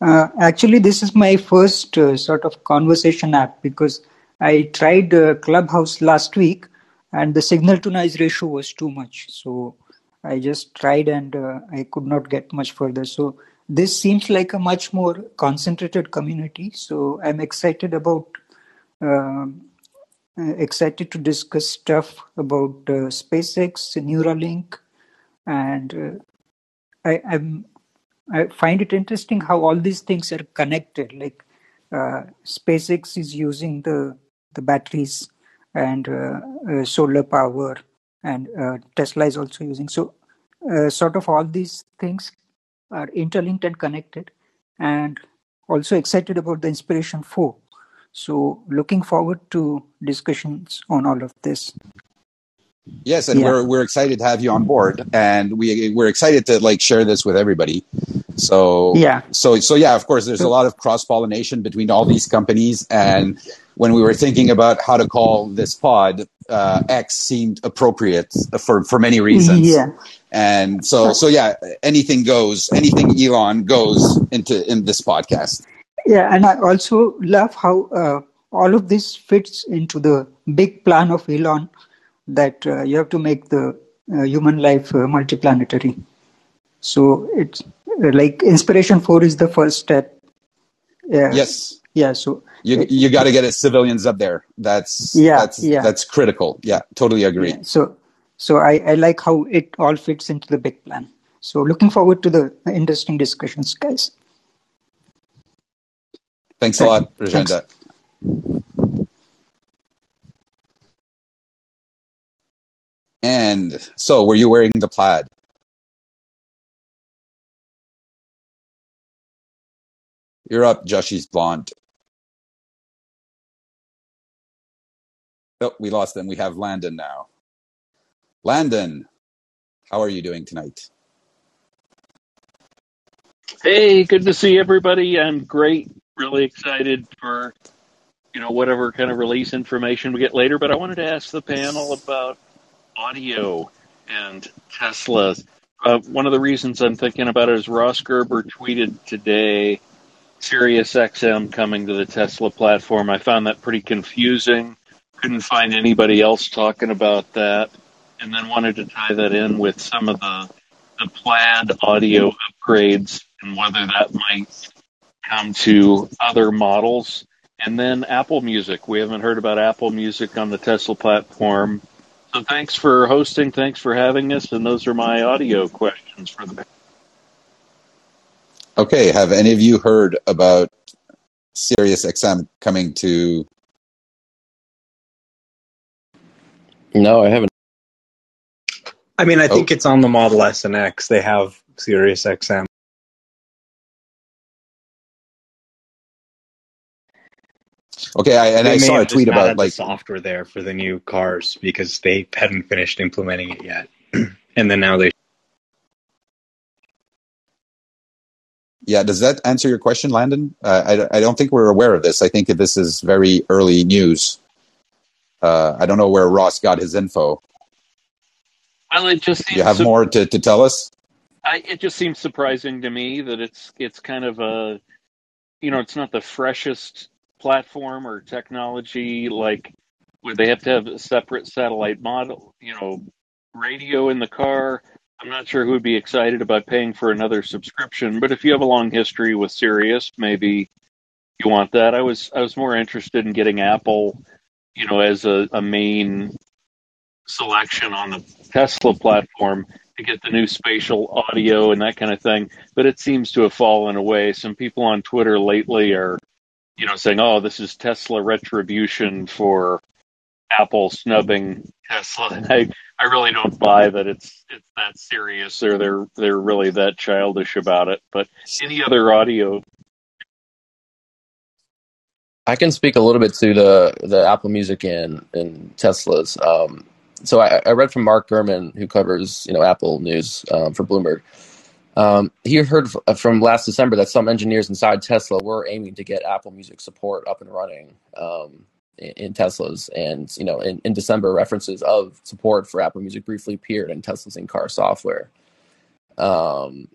Uh, actually, this is my first uh, sort of conversation app because I tried uh, Clubhouse last week, and the signal to noise ratio was too much. So I just tried, and I could not get much further. So this seems like a much more concentrated community. So I'm excited about. um excited to discuss stuff about uh, SpaceX, Neuralink, and uh, I, I'm I find it interesting how all these things are connected. Like uh, SpaceX is using the the batteries and uh, uh, solar power, and uh, Tesla is also using. So, uh, sort of all these things are interlinked and connected, and also excited about the Inspiration Four. So, looking forward to discussions on all of this. Yes, and Yeah. we're we're excited to have you on board, and we we're excited to like share this with everybody. So Yeah. so so yeah, of course, there's a lot of cross pollination between all these companies, and when we were thinking about how to call this pod, uh, X seemed appropriate for for many reasons. Yeah. And so so yeah, anything goes, anything Elon goes into in this podcast. Yeah, and I also love how uh, all of this fits into the big plan of Elon that uh, you have to make the uh, human life uh, multiplanetary. So it's uh, like Inspiration 4 is the first step. Yeah. Yes. Yeah, so You it, you got to get his civilians up there. That's yeah, that's yeah, that's critical. Yeah, totally agree. yeah. So so I, I like how it all fits into the big plan. So looking forward to the interesting discussions, guys. Thanks a lot, Thanks. And so, were you wearing the plaid? You're up, Joshy's blonde. Oh, we lost them. We have Landon now. Landon, how are you doing tonight? Hey, good to see everybody. I'm great. Really excited for you know whatever kind of release information we get later. But I wanted to ask the panel about audio and Teslas. Uh, one of the reasons I'm thinking about it is Ross Gerber tweeted today Sirius XM coming to the Tesla platform. I found that pretty confusing. Couldn't find anybody else talking about that. And then wanted to tie that in with some of the, the plaid audio upgrades and whether that might come to other models. And then Apple Music. We haven't heard about Apple Music on the Tesla platform. So thanks for hosting. Thanks for having us. And those are my audio questions for the Okay, have any of you heard about Sirius XM coming to? No, I haven't. I mean, I Oh, think it's on the Model S and X. They have Sirius XM. Okay, I, and They I may saw a have just tweet not about had the like software there for the new cars because they hadn't finished implementing it yet. [CLEARS THROAT] and then now they. Yeah, does that answer your question, Landon? Uh, I, I don't think we're aware of this. I think this is very early news. Uh, I don't know where Ross got his info. Well, it just You have su- more to, to tell us? I, it just seems surprising to me that it's it's kind of a you know it's not the freshest platform or technology like where they have to have a separate satellite model you know radio in the car. I'm not sure who would be excited about paying for another subscription but if you have a long history with sirius maybe you want that. I was i was more interested in getting apple you know as a, a main selection on the tesla platform to get the new spatial audio and that kind of thing but it seems to have fallen away. Some people on twitter lately are you know, saying, "Oh, this is Tesla retribution for Apple snubbing Tesla." I, I really don't buy that it's it's that serious or they're they're really that childish about it. But any other audio? I can speak a little bit to the the Apple Music and and Teslas. Um, so I, I read from Mark Gurman, who covers you know Apple news um, for Bloomberg. Um, he heard f- from last December that some engineers inside Tesla were aiming to get Apple Music support up and running um, in, in Teslas, and you know, in, in December, references of support for Apple Music briefly appeared in Tesla's in-car software. Um,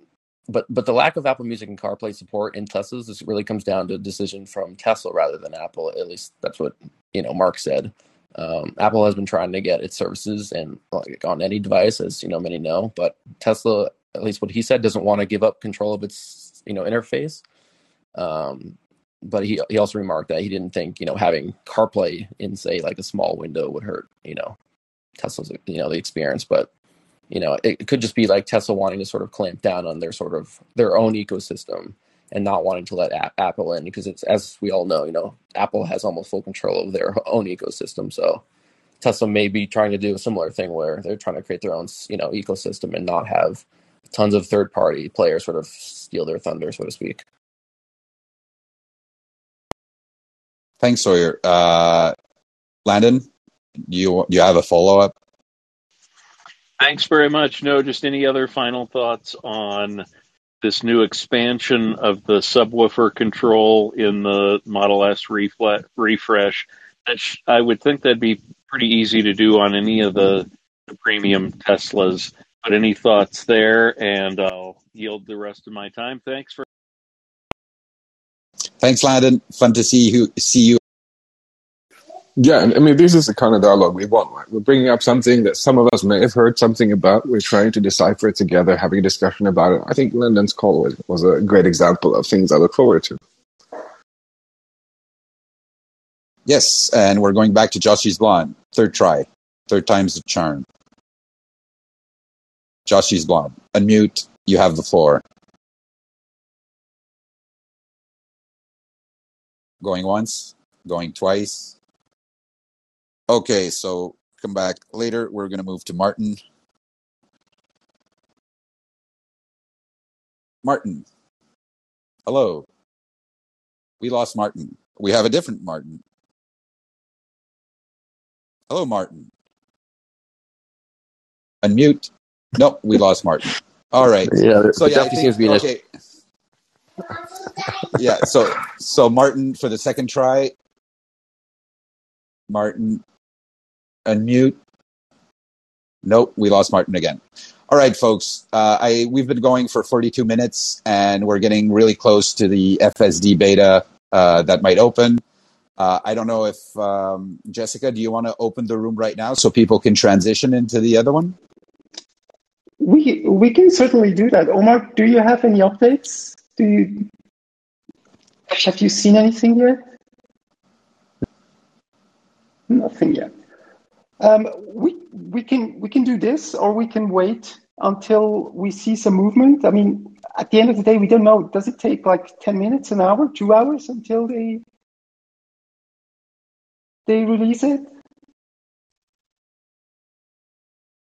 but but the lack of Apple Music and CarPlay support in Teslas this really comes down to a decision from Tesla rather than Apple. At least that's what you know Mark said. Um, Apple has been trying to get its services and like on any device, as you know many know, but Tesla at least what he said, doesn't want to give up control of its you know interface. Um, but he he also remarked that he didn't think you know having CarPlay in say like a small window would hurt you know Tesla's you know the experience, but you know it, it could just be like Tesla wanting to sort of clamp down on their sort of their own ecosystem and not wanting to let a- Apple in because it's as we all know you know Apple has almost full control of their own ecosystem, so. Tesla may be trying to do a similar thing where they're trying to create their own, you know, ecosystem and not have tons of third party players sort of steal their thunder, so to speak. Thanks, Sawyer. Uh, Landon, you you have a follow up? Thanks very much. No, just any other final thoughts on this new expansion of the subwoofer control in the Model S refle- refresh? Sh- I would think that'd be pretty easy to do on any of the, the premium Teslas. But any thoughts there? And I'll yield the rest of my time. Thanks for. Thanks, Landon. Fun to see you. See you. Yeah, I mean, this is the kind of dialogue we want, right? We're bringing up something that some of us may have heard something about. We're trying to decipher it together, having a discussion about it. I think Landon's call was, was a great example of things I look forward to. Yes, and we're going back to Joshy's blonde. Third try. Third time's the charm. Joshy's blonde. Unmute. You have the floor. Going once. Going twice. Okay, so come back later. We're going to move to Martin. Martin. Hello. We lost Martin. We have a different Martin. Hello, Martin. Unmute. Nope, we lost Martin. All right. Yeah, So yeah, think seems to be okay. Yeah, so so Martin for the second try. Martin, unmute. Nope, we lost Martin again. All right, folks. Uh, I we've been going for 42 minutes, and we're getting really close to the FSD beta uh, that might open. Uh, I don't know if um, Jessica, do you want to open the room right now so people can transition into the other one? We we can certainly do that. Omar, do you have any updates? Do you have you seen anything yet? Nothing yet. Um, we we can we can do this, or we can wait until we see some movement. I mean, at the end of the day, we don't know. Does it take like ten minutes, an hour, two hours until they they release it?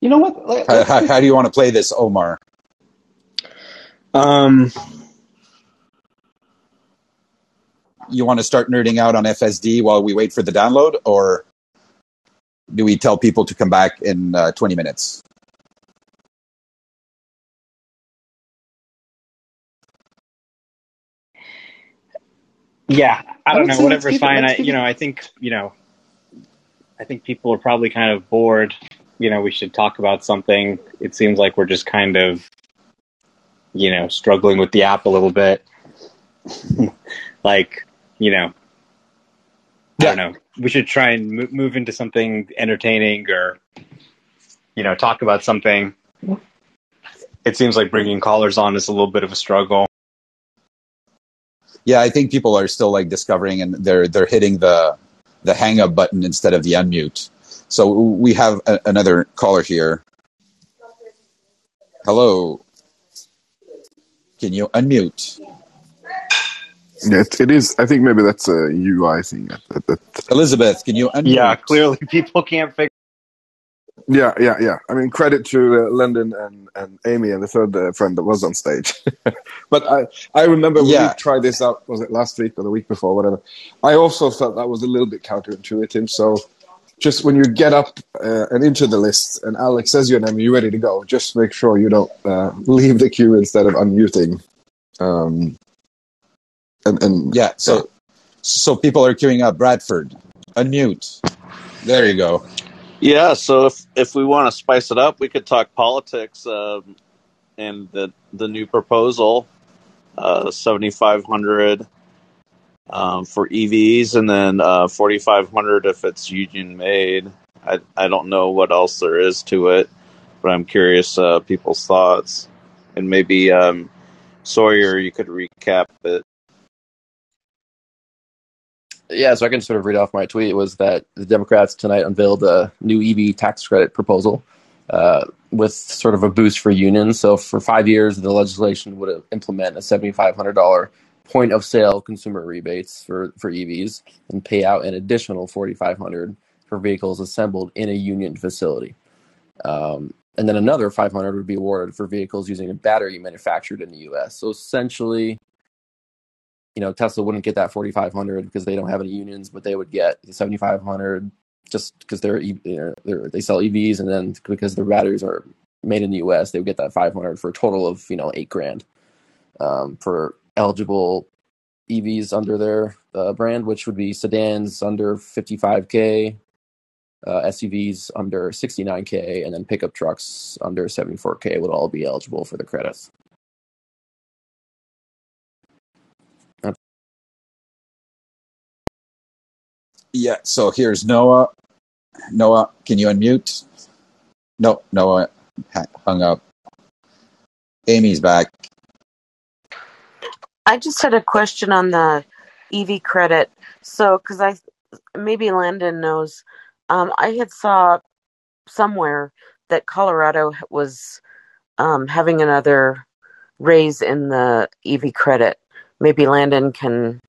You know what? Let- How, how, do- how do you want to play this, Omar? Um, You want to start nerding out on FSD while we wait for the download, or do we tell people to come back in uh, 20 minutes? Yeah, I I don't would know. Whatever's fine. I, you know, I think you know, I think people are probably kind of bored. You know, we should talk about something. It seems like we're just kind of, you know, struggling with the app a little bit. [LAUGHS] like, you know, I don't know. We should try and mo- move into something entertaining, or you know, talk about something. It seems like bringing callers on is a little bit of a struggle. Yeah, I think people are still like discovering, and they're they're hitting the the hang up button instead of the unmute. So we have a, another caller here. Hello. Can you unmute? Yeah, it, it is. I think maybe that's a UI thing. That, that, that- Elizabeth, can you unmute? Yeah, clearly people can't figure. yeah, yeah, yeah. I mean, credit to uh, Lyndon and, and Amy and the third uh, friend that was on stage. [LAUGHS] but I, I remember when Yeah. we tried this out, was it last week or the week before, whatever. I also felt that was a little bit counterintuitive. So just when you get up uh, and into the list, and Alex says your name, you're ready to go. Just make sure you don't uh, leave the queue instead of unmuting. Um, and, and Yeah. So so people are queuing up. Bradford, unmute. There you go. Yeah, so if if we want to spice it up, we could talk politics um, and the the new proposal, uh, seventy five hundred um, for EVs, and then uh, forty five hundred if it's union made. I I don't know what else there is to it, but I'm curious uh, people's thoughts, and maybe um, Sawyer, you could recap it. Yeah, so I can sort of read off my tweet was that the Democrats tonight unveiled a new EV tax credit proposal uh, with sort of a boost for unions. So for five years, the legislation would implement a $7,500 point of sale consumer rebates for, for EVs and pay out an additional 4500 for vehicles assembled in a union facility. Um, and then another 500 would be awarded for vehicles using a battery manufactured in the U.S. So essentially, you know, Tesla wouldn't get that 4,500 because they don't have any unions, but they would get the 7,500 just because they're, you know, they're they sell EVs, and then because their batteries are made in the U.S., they would get that 500 for a total of you know eight grand um, for eligible EVs under their uh, brand, which would be sedans under 55k, uh, SUVs under 69k, and then pickup trucks under 74k would all be eligible for the credits. Yeah. So here's Noah. Noah, can you unmute? No, Noah hung up. Amy's back. I just had a question on the EV credit. So, because I maybe Landon knows, um, I had saw somewhere that Colorado was um, having another raise in the EV credit. Maybe Landon can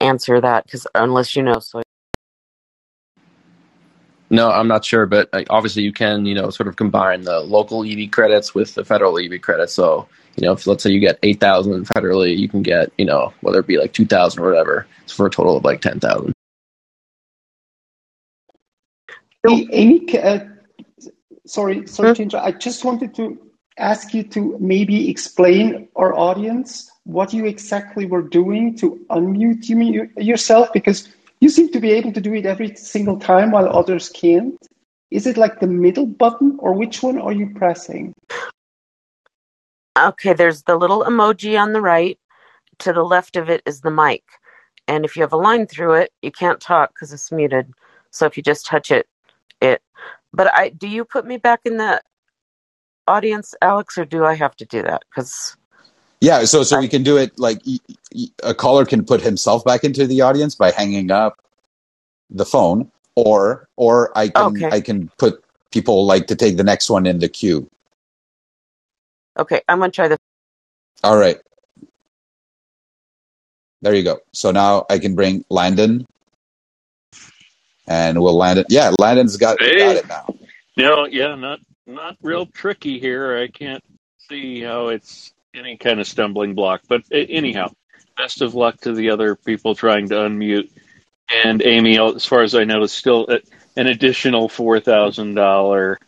answer that because unless you know, so No, I'm not sure, but obviously you can, you know, sort of combine the local EV credits with the federal EV credits. So, you know, if let's say you get 8,000 federally, you can get, you know, whether it be like 2,000 or whatever, it's for a total of like 10,000. Hey, Amy, uh, sorry, sorry to interrupt. I just wanted to ask you to maybe explain our audience what you exactly were doing to unmute you, you- yourself because you seem to be able to do it every single time while others can't. Is it like the middle button or which one are you pressing? Okay, there's the little emoji on the right. To the left of it is the mic. And if you have a line through it, you can't talk because it's muted. So if you just touch it, it. But I do you put me back in the audience, Alex, or do I have to do that? Because Yeah. So so we can do it like a caller can put himself back into the audience by hanging up the phone, or or I can Okay. I can put people like to take the next one in the queue. Okay, I'm gonna try this. All right. There you go. So now I can bring Landon, and we'll land it. Yeah, Landon's got got Hey, it now. no, yeah, not not real tricky here. I can't see how it's any kind of stumbling block. But a- anyhow, best of luck to the other people trying to unmute. And Amy, as far as I know, is still a- an additional four thousand dollar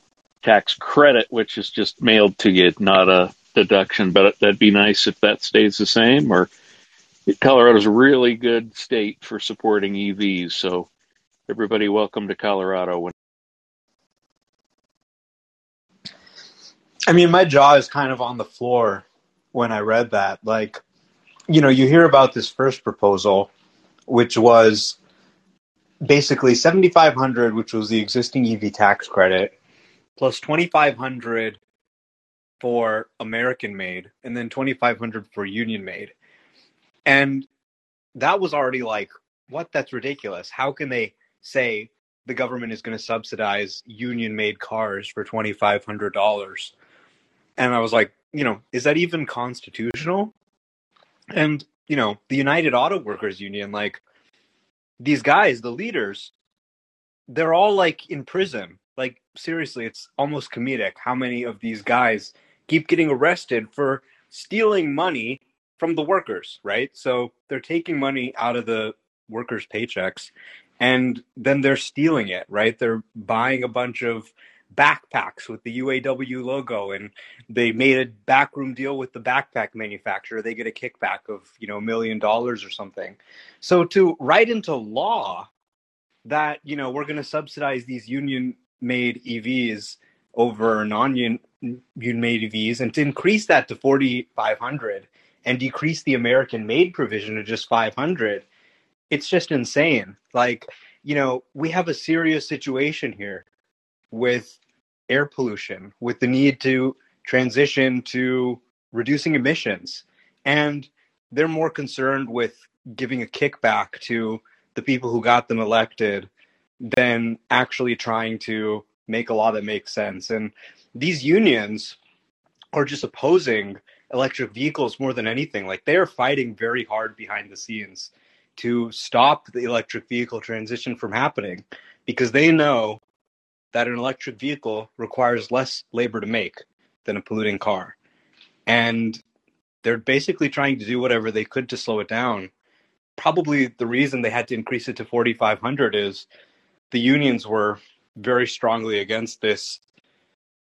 tax credit, which is just mailed to you, not a deduction. But that'd be nice if that stays the same. Or Colorado's a really good state for supporting EVs, so everybody welcome to Colorado. I mean, my jaw is kind of on the floor when I read that. Like, you know, you hear about this first proposal, which was basically 7500 which was the existing EV tax credit, plus 2500 for American made, and then 2500 for union made. And that was already like, what? That's ridiculous. How can they say the government is going to subsidize union made cars for $2,500? And I was like, you know, is that even constitutional? And, you know, the United Auto Workers Union, like, these guys, the leaders, they're all like in prison. Like, seriously, it's almost comedic how many of these guys keep getting arrested for stealing money from the workers, right? So they're taking money out of the workers' paychecks, and then they're stealing it, right? They're buying a bunch of backpacks with the UAW logo, and they made a backroom deal with the backpack manufacturer. They get a kickback of you know a million dollars or something. So to write into law that you know we're going to subsidize these union made EVs over non-union made EVs and to increase that to 4500 and decrease the American made provision to just 500 it's just insane. Like you know we have a serious situation here with air pollution with the need to transition to reducing emissions and they're more concerned with giving a kickback to the people who got them elected than actually trying to make a law that makes sense. And these unions are just opposing electric vehicles more than anything. Like they are fighting very hard behind the scenes to stop the electric vehicle transition from happening because they know that an electric vehicle requires less labor to make than a polluting car. And they're basically trying to do whatever they could to slow it down. Probably the reason they had to increase it to 4,500 is the unions were very strongly against this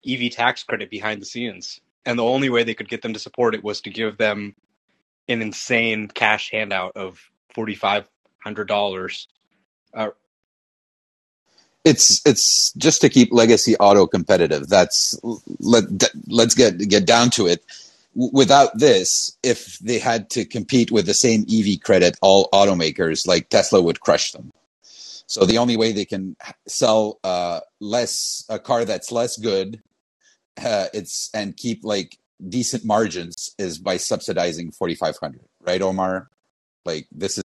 EV tax credit behind the scenes. And the only way they could get them to support it was to give them an insane cash handout of $4,500. Uh, it's it's just to keep legacy auto competitive. That's let let's get get down to it. Without this, if they had to compete with the same EV credit, all automakers like Tesla would crush them. So the only way they can sell uh, less a car that's less good, uh, it's and keep like decent margins is by subsidizing 4500 right omar? Like this is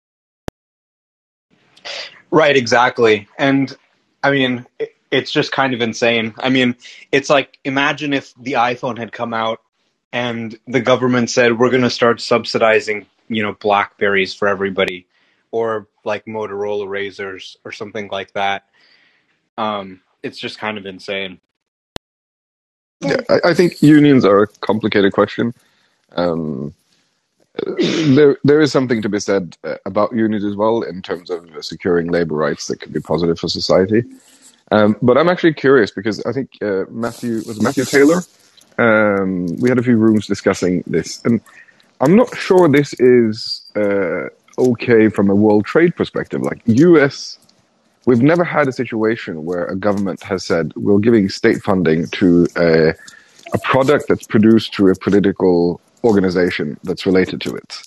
right exactly. And i mean it, it's just kind of insane. I mean it's like imagine if the iphone had come out and the government said we're going to start subsidizing you know blackberries for everybody or like Motorola razors or something like that. Um, it's just kind of insane. Yeah, I, I think unions are a complicated question. Um, there, there is something to be said uh, about unions as well in terms of securing labor rights that could be positive for society. Um, but I'm actually curious because I think uh, Matthew was Matthew Taylor. Um, we had a few rooms discussing this, and I'm not sure this is uh, okay from a world trade perspective. Like US, we've never had a situation where a government has said we're giving state funding to a, a product that's produced through a political organization that's related to it.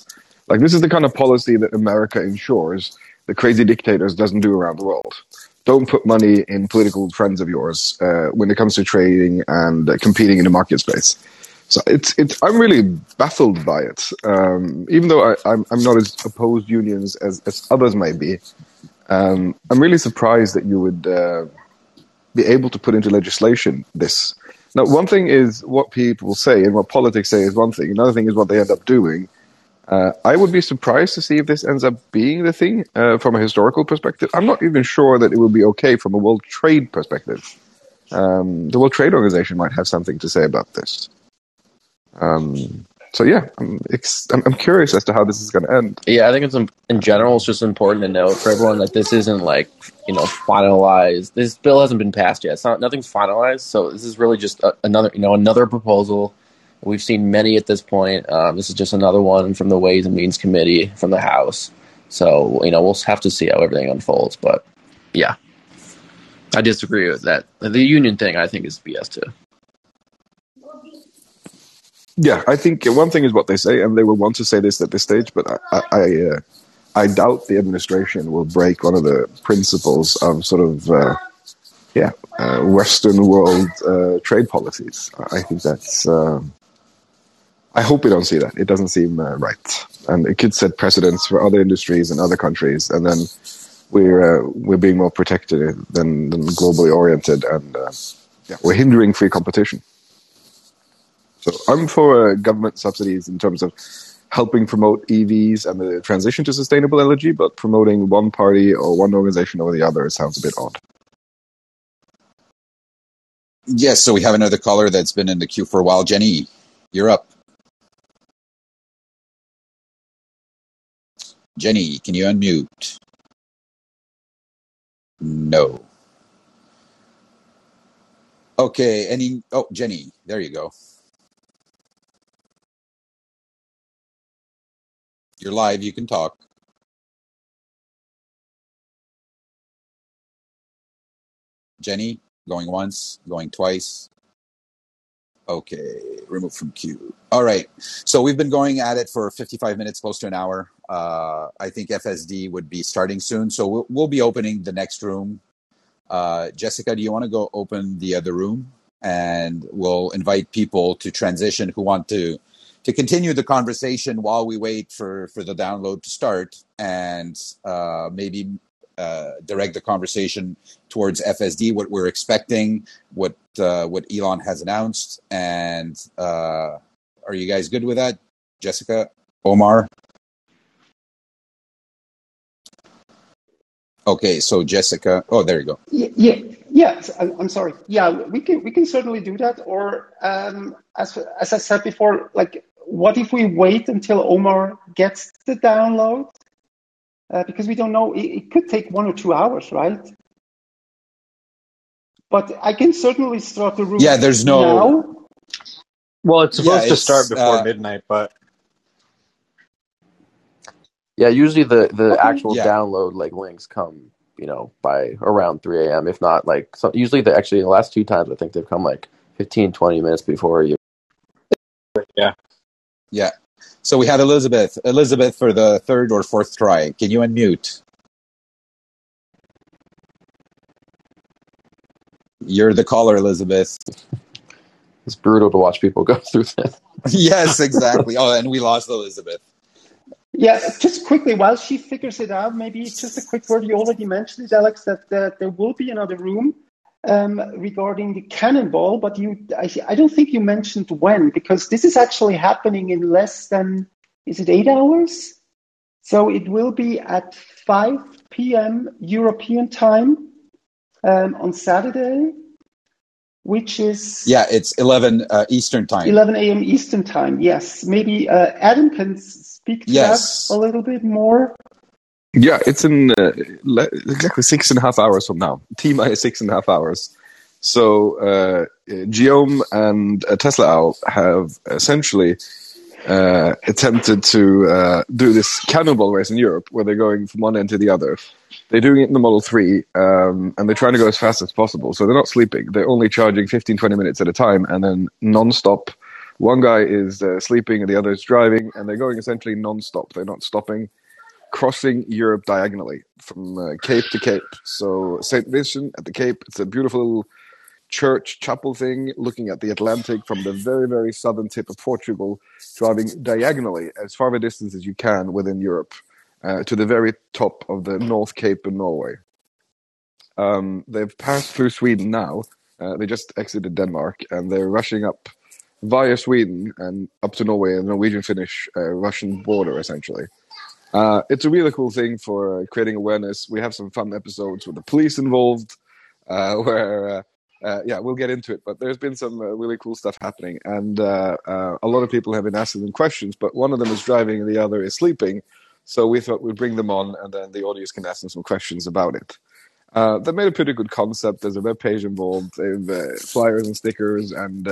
Like this is the kind of policy that America ensures the crazy dictators doesn't do around the world. Don't put money in political friends of yours uh, when it comes to trading and uh, competing in the market space. So it's it's I'm really baffled by it. Um, even though I, am I'm, I'm not as opposed unions as, as others might be, um, I'm really surprised that you would uh, be able to put into legislation this. Now, one thing is what people say and what politics say is one thing. Another thing is what they end up doing. Uh, I would be surprised to see if this ends up being the thing uh, from a historical perspective. I'm not even sure that it will be okay from a world trade perspective. Um, the World Trade Organization might have something to say about this. Um, so yeah, I'm, I'm curious as to how this is going to end. Yeah, I think it's in general. It's just important to note for everyone that this isn't like you know finalized. This bill hasn't been passed yet. It's not nothing's finalized. So this is really just a, another you know another proposal. We've seen many at this point. Um, this is just another one from the Ways and Means Committee from the House. So you know we'll have to see how everything unfolds. But yeah, I disagree with that. The union thing I think is BS too. Yeah, I think one thing is what they say, and they will want to say this at this stage, but I, I, uh, I doubt the administration will break one of the principles of sort of, uh, yeah, uh, Western world uh, trade policies. I think that's. Um, I hope we don't see that. It doesn't seem uh, right, and it could set precedents for other industries and other countries, and then we're uh, we're being more protected than, than globally oriented, and yeah, we're hindering free competition. So I'm for uh, government subsidies in terms of helping promote EVs and the transition to sustainable energy, but promoting one party or one organization over the other sounds a bit odd. Yes, so we have another caller that's been in the queue for a while. Jenny, you're up. Jenny, can you unmute? No. Okay. Any? Oh, Jenny. There you go. You're live. You can talk. Jenny, going once, going twice. Okay, remove from queue. All right. So we've been going at it for 55 minutes, close to an hour. Uh, I think FSD would be starting soon. So we'll, we'll be opening the next room. Uh, Jessica, do you want to go open the other room? And we'll invite people to transition who want to to continue the conversation while we wait for, for the download to start and uh, maybe uh, direct the conversation towards FSD, what we're expecting, what uh, what Elon has announced, and uh, are you guys good with that, Jessica, Omar? Okay, so Jessica. Oh, there you go. Yeah, yeah, yeah. I'm sorry. Yeah, we can we can certainly do that. Or um, as as I said before, like, what if we wait until Omar gets the download? Uh, because we don't know. It, it could take one or two hours, right? But I can certainly start the room Yeah, there's no. now. Well, it's Yeah, supposed to start before uh, midnight, but Yeah, usually the the Okay. actual yeah. download like links come, you know, by around 3 a.m. If not, like so, usually the actually the last two times I think they've come like 15, 20 minutes before you. yeah. Yeah. So we had Elizabeth. Elizabeth for the third or fourth try. Can you unmute? You're the caller, Elizabeth. [LAUGHS] It's brutal to watch people go [LAUGHS] through this. [LAUGHS] yes, exactly. Oh, and we lost Elizabeth. Yeah, just quickly, while she figures it out, maybe just a quick word. You already mentioned it, Alex, that, that there will be another room um, regarding the cannonball, but you, I, I don't think you mentioned when, because this is actually happening in less than, is it eight hours? So it will be at 5 p.m. European time um, on Saturday, which is Yeah, it's 11 uh, Eastern time. 11 a.m. Eastern time. Yes, maybe uh, Adam can speak to Yes. that a little bit more. Yeah, it's in uh, exactly six and a half hours from now. T minus six and a half hours. So uh, Geom and uh, Tesla Owl have essentially uh, attempted to uh, do this cannonball race in Europe, where they're going from one end to the other. They're doing it in the Model 3, um, and they're trying to go as fast as possible. So they're not sleeping. They're only charging 15, 20 minutes at a time, and then non-stop. One guy is uh, sleeping, and the other is driving, and they're going essentially non-stop. They're not stopping crossing Europe diagonally from uh, Cape to Cape. So Saint Vincent at the Cape, it's a beautiful church chapel thing, looking at the Atlantic from the very very southern tip of Portugal, driving diagonally as far a distance as you can within Europe uh, to the very top of the North Cape in Norway. Um, they've passed through Sweden now. Uh, they just exited Denmark and they're rushing up via Sweden and up to Norway and the Norwegian-Finnish uh, Russian border essentially. Uh, it's a really cool thing for uh, creating awareness. We have some fun episodes with the police involved, uh, [LAUGHS] where uh, uh, yeah, we'll get into it. But there's been some uh, really cool stuff happening, and a lot of people have been asking them questions. But one of them is driving, and the other is sleeping. So we thought we'd bring them on, and then the audience can ask them some questions about it. They made a pretty good concept. There's a web page involved, they have flyers and stickers, and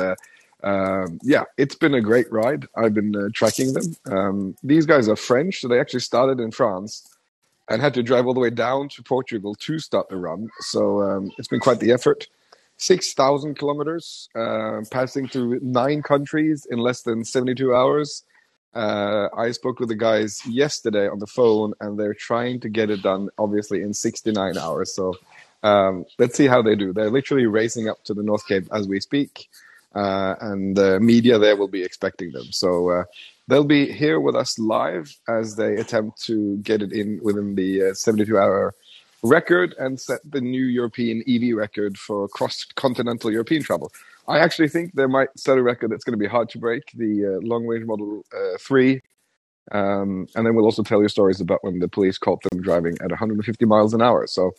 um, yeah, it's been a great ride. I've been uh, tracking them. Um, these guys are French, so they actually started in France and had to drive all the way down to Portugal to start the run. So um, it's been quite the effort. 6,000 kilometers, uh, passing through nine countries in less than 72 hours. Uh, I spoke with the guys yesterday on the phone, and they're trying to get it done, obviously, in 69 hours. So um, let's see how they do. They're literally racing up to the North Cape as we speak, uh, and the media there will be expecting them. So uh, they'll be here with us live as they attempt to get it in within the 72 hour record and set the new European EV record for cross continental European travel. I actually think they might set a record that's going to be hard to break the uh, long range Model uh, 3. Um, and then we'll also tell you stories about when the police caught them driving at 150 miles an hour. So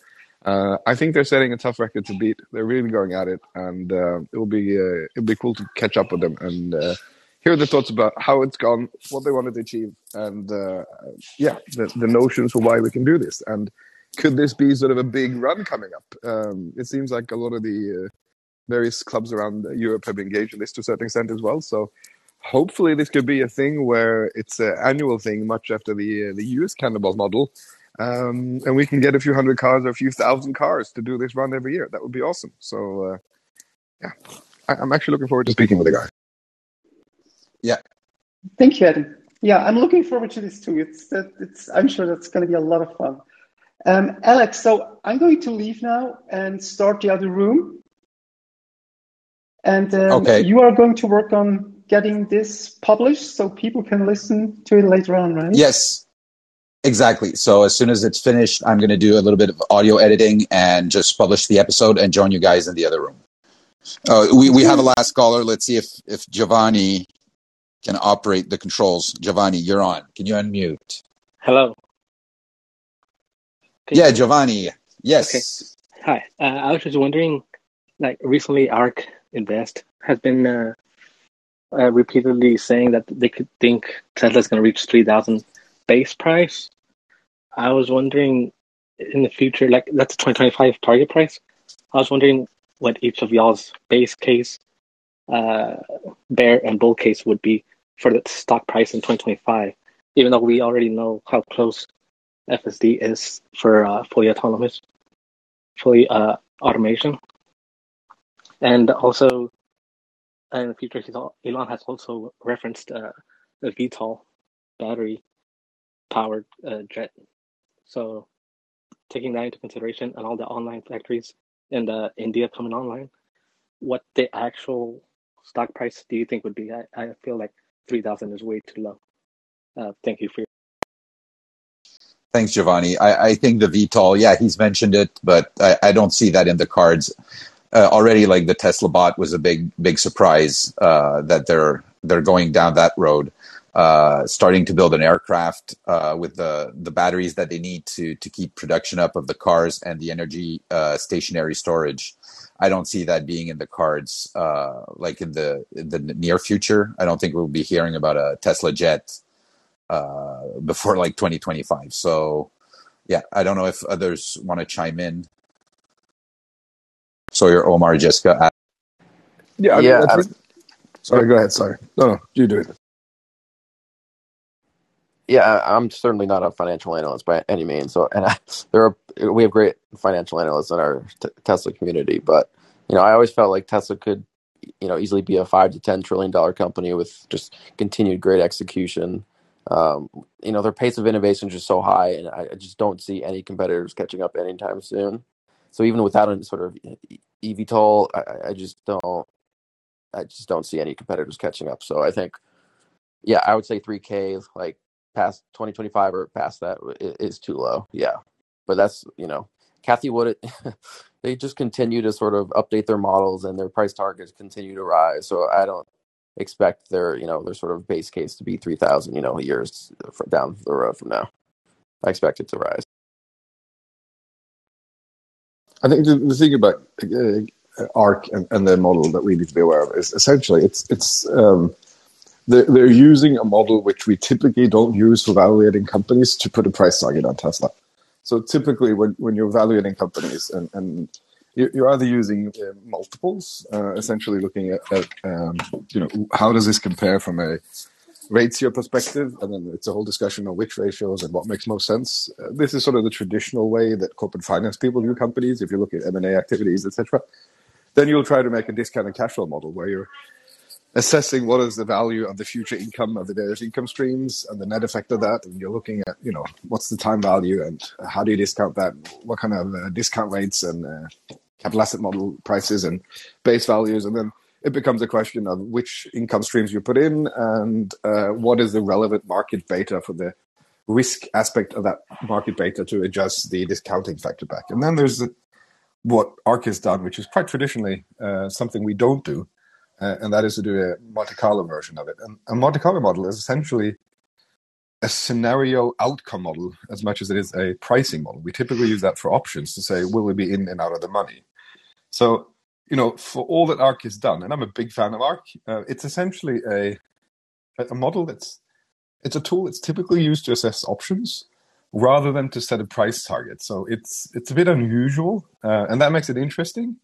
uh, I think they're setting a tough record to beat. They're really going at it, and uh, it will be uh, it'll be cool to catch up with them and uh, hear their thoughts about how it's gone, what they wanted to achieve, and uh, yeah, the, the notions for why we can do this. And could this be sort of a big run coming up? Um, it seems like a lot of the uh, various clubs around Europe have engaged in this to a certain extent as well. So hopefully this could be a thing where it's an annual thing, much after the the US Cannonball model, um, and we can get a few hundred cars or a few thousand cars to do this run every year. That would be awesome. So uh, yeah, I, I'm actually looking forward to speaking with the guy. Yeah, Thank you, Adam. Yeah, I'm looking forward to this too. It's that it's I'm sure that's going to be a lot of fun. Um, Alex, so I'm going to leave now and start the other room. And um, Okay. you are going to work on getting this published so people can listen to it later on, right? Yes, exactly. So as soon as it's finished, I'm going to do a little bit of audio editing and just publish the episode and join you guys in the other room. Uh, we we have a last caller. Let's see if if Giovanni can operate the controls. Giovanni, you're on. Can you unmute? Hello. Can Yeah? Giovanni. Okay. Yes. Hi. Uh, I was just wondering, like recently, ARK Invest has been uh, uh, repeatedly saying that they could think Tesla's going to reach three thousand base price. I was wondering in the future, like that's a twenty twenty five target price. I was wondering what each of y'all's base case, uh, bear and bull case would be for the stock price in twenty twenty five. Even though we already know how close FSD is for uh, fully autonomous, fully uh, automation, and also in the future, Elon has also referenced uh, the VTOL battery powered uh, jet. So taking that into consideration and all the online factories in uh, India coming online, what the actual stock price do you think would be? I, I feel like three thousand is way too low. Uh, thank you for your Thanks, Giovanni. I, I think the VTOL, yeah, he's mentioned it, but I, I don't see that in the cards. Uh, already, like the Tesla bot was a big, big surprise uh, that they're they're going down that road, uh, starting to build an aircraft uh, with the the batteries that they need to to keep production up of the cars and the energy uh, stationary storage. I don't see that being in the cards, uh, like in the in the near future. I don't think we'll be hearing about a Tesla jet uh, before like 2025. So, yeah, I don't know if others want to chime in. Sawyer, Omar, Jessica. Ad- Yeah, I mean, Yeah, that's Adam. re- sorry. Go ahead. Sorry. No, no, you do it. Yeah, I'm certainly not a financial analyst by any means. So, and [LAUGHS] I, there are we have great financial analysts in our t- Tesla community, but you know, I always felt like Tesla could, you know, easily be a five to ten trillion dollar company with just continued great execution. Um, you know, their pace of innovation is just so high, and I, I just don't see any competitors catching up anytime soon. So even without a sort of eVTOL, I- I just don't, I just don't see any competitors catching up. So I think yeah, I would say 3K, like past 2025 or past that is too low. Yeah. But that's, you know, Cathie Wood, [LAUGHS] they just continue to sort of update their models and their price targets continue to rise. So I don't expect their, you know, their sort of base case to be 3,000, you know, years down the road from now. I expect it to rise. I think the, the thing about uh, ARK and, and the model that we need to be aware of is essentially it's it's um, they're, they're using a model which we typically don't use for evaluating companies to put a price target on Tesla. So typically, when, when you're evaluating companies, and, and you- you're either using uh, multiples, uh, essentially looking at, at um, you know how does this compare from a ratio perspective, and then it's a whole discussion on which ratios and what makes most sense. Uh, this is sort of the traditional way that corporate finance people view companies. If you look at M and A activities, etc., then you'll try to make a discounted cash flow model where you're assessing what is the value of the future income of the various income streams and the net effect of that, and you're looking at you know what's the time value and how do you discount that, what kind of uh, discount rates and uh, capital asset model prices and base values, and then it becomes a question of which income streams you put in and uh, what is the relevant market beta for the risk aspect of that market beta to adjust the discounting factor back. And then there's the, what ARK has done, which is quite traditionally uh, something we don't do, uh, and that is to do a Monte Carlo version of it. And a Monte Carlo model is essentially a scenario outcome model as much as it is a pricing model. We typically use that for options to say, will we be in and out of the money? So, you know, for all that ARK has done, and I'm a big fan of ARK, uh, it's essentially a, a model that's, it's a tool that's typically used to assess options, rather than to set a price target. So it's it's a bit unusual, uh, and that makes it interesting.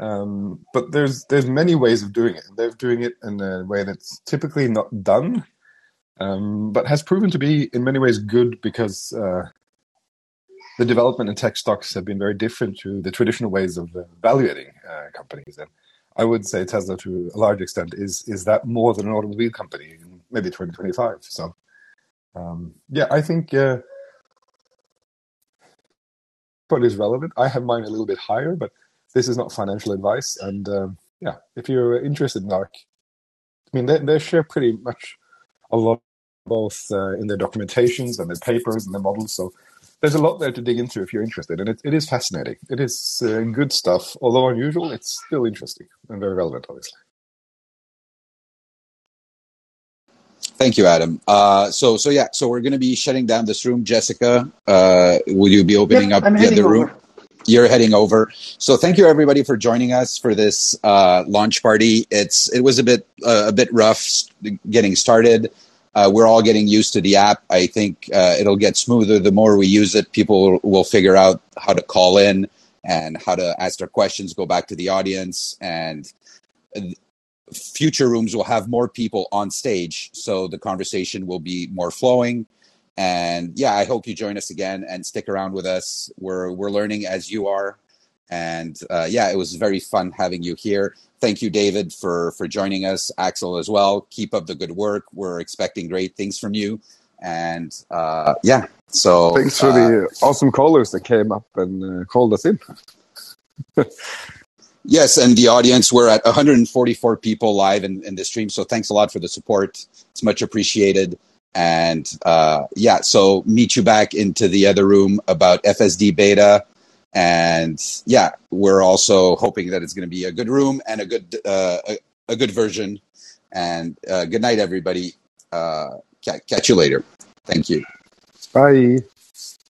Um, but there's there's many ways of doing it. They're doing it in a way that's typically not done, um, but has proven to be in many ways good because uh, the development in tech stocks have been very different to the traditional ways of uh, evaluating uh, companies. And I would say Tesla, to a large extent, is is that more than an automobile company in maybe 2025. So um, yeah, I think uh, what is relevant. I have mine a little bit higher, but this is not financial advice. And um, yeah, if you're interested in ARK, I mean, they, they share pretty much a lot, both uh, in their documentations and their papers and their models. So there's a lot there to dig into if you're interested. And it, it is fascinating. It is uh, good stuff. Although unusual, it's still interesting and very relevant, obviously. Thank you, Adam. Uh, so, so yeah, so we're going to be shutting down this room. Jessica, uh, will you be opening Yep, up I'm the other room? You're heading over. So, thank you everybody for joining us for this uh, launch party. It's it was a bit uh, a bit rough getting started. Uh, we're all getting used to the app. I think uh, it'll get smoother the more we use it. People will figure out how to call in and how to ask their questions, go back to the audience, and future rooms will have more people on stage, so the conversation will be more flowing. And yeah, I hope you join us again and stick around with us. We're we're learning as you are, and uh, yeah, it was very fun having you here. Thank you, David, for for joining us. Axel as well. Keep up the good work. We're expecting great things from you. And uh, yeah, so Thanks for uh, the awesome callers that came up and uh, called us in. [LAUGHS] Yes, and the audience, we're at 144 people live in, in the stream. So thanks a lot for the support. It's much appreciated. And uh, yeah, so meet you back into the other room about FSD beta. And yeah, we're also hoping that it's going to be a good room and a good uh, a, a good version. And uh, good night, everybody. Uh, ca- catch you later. Thank you. Bye.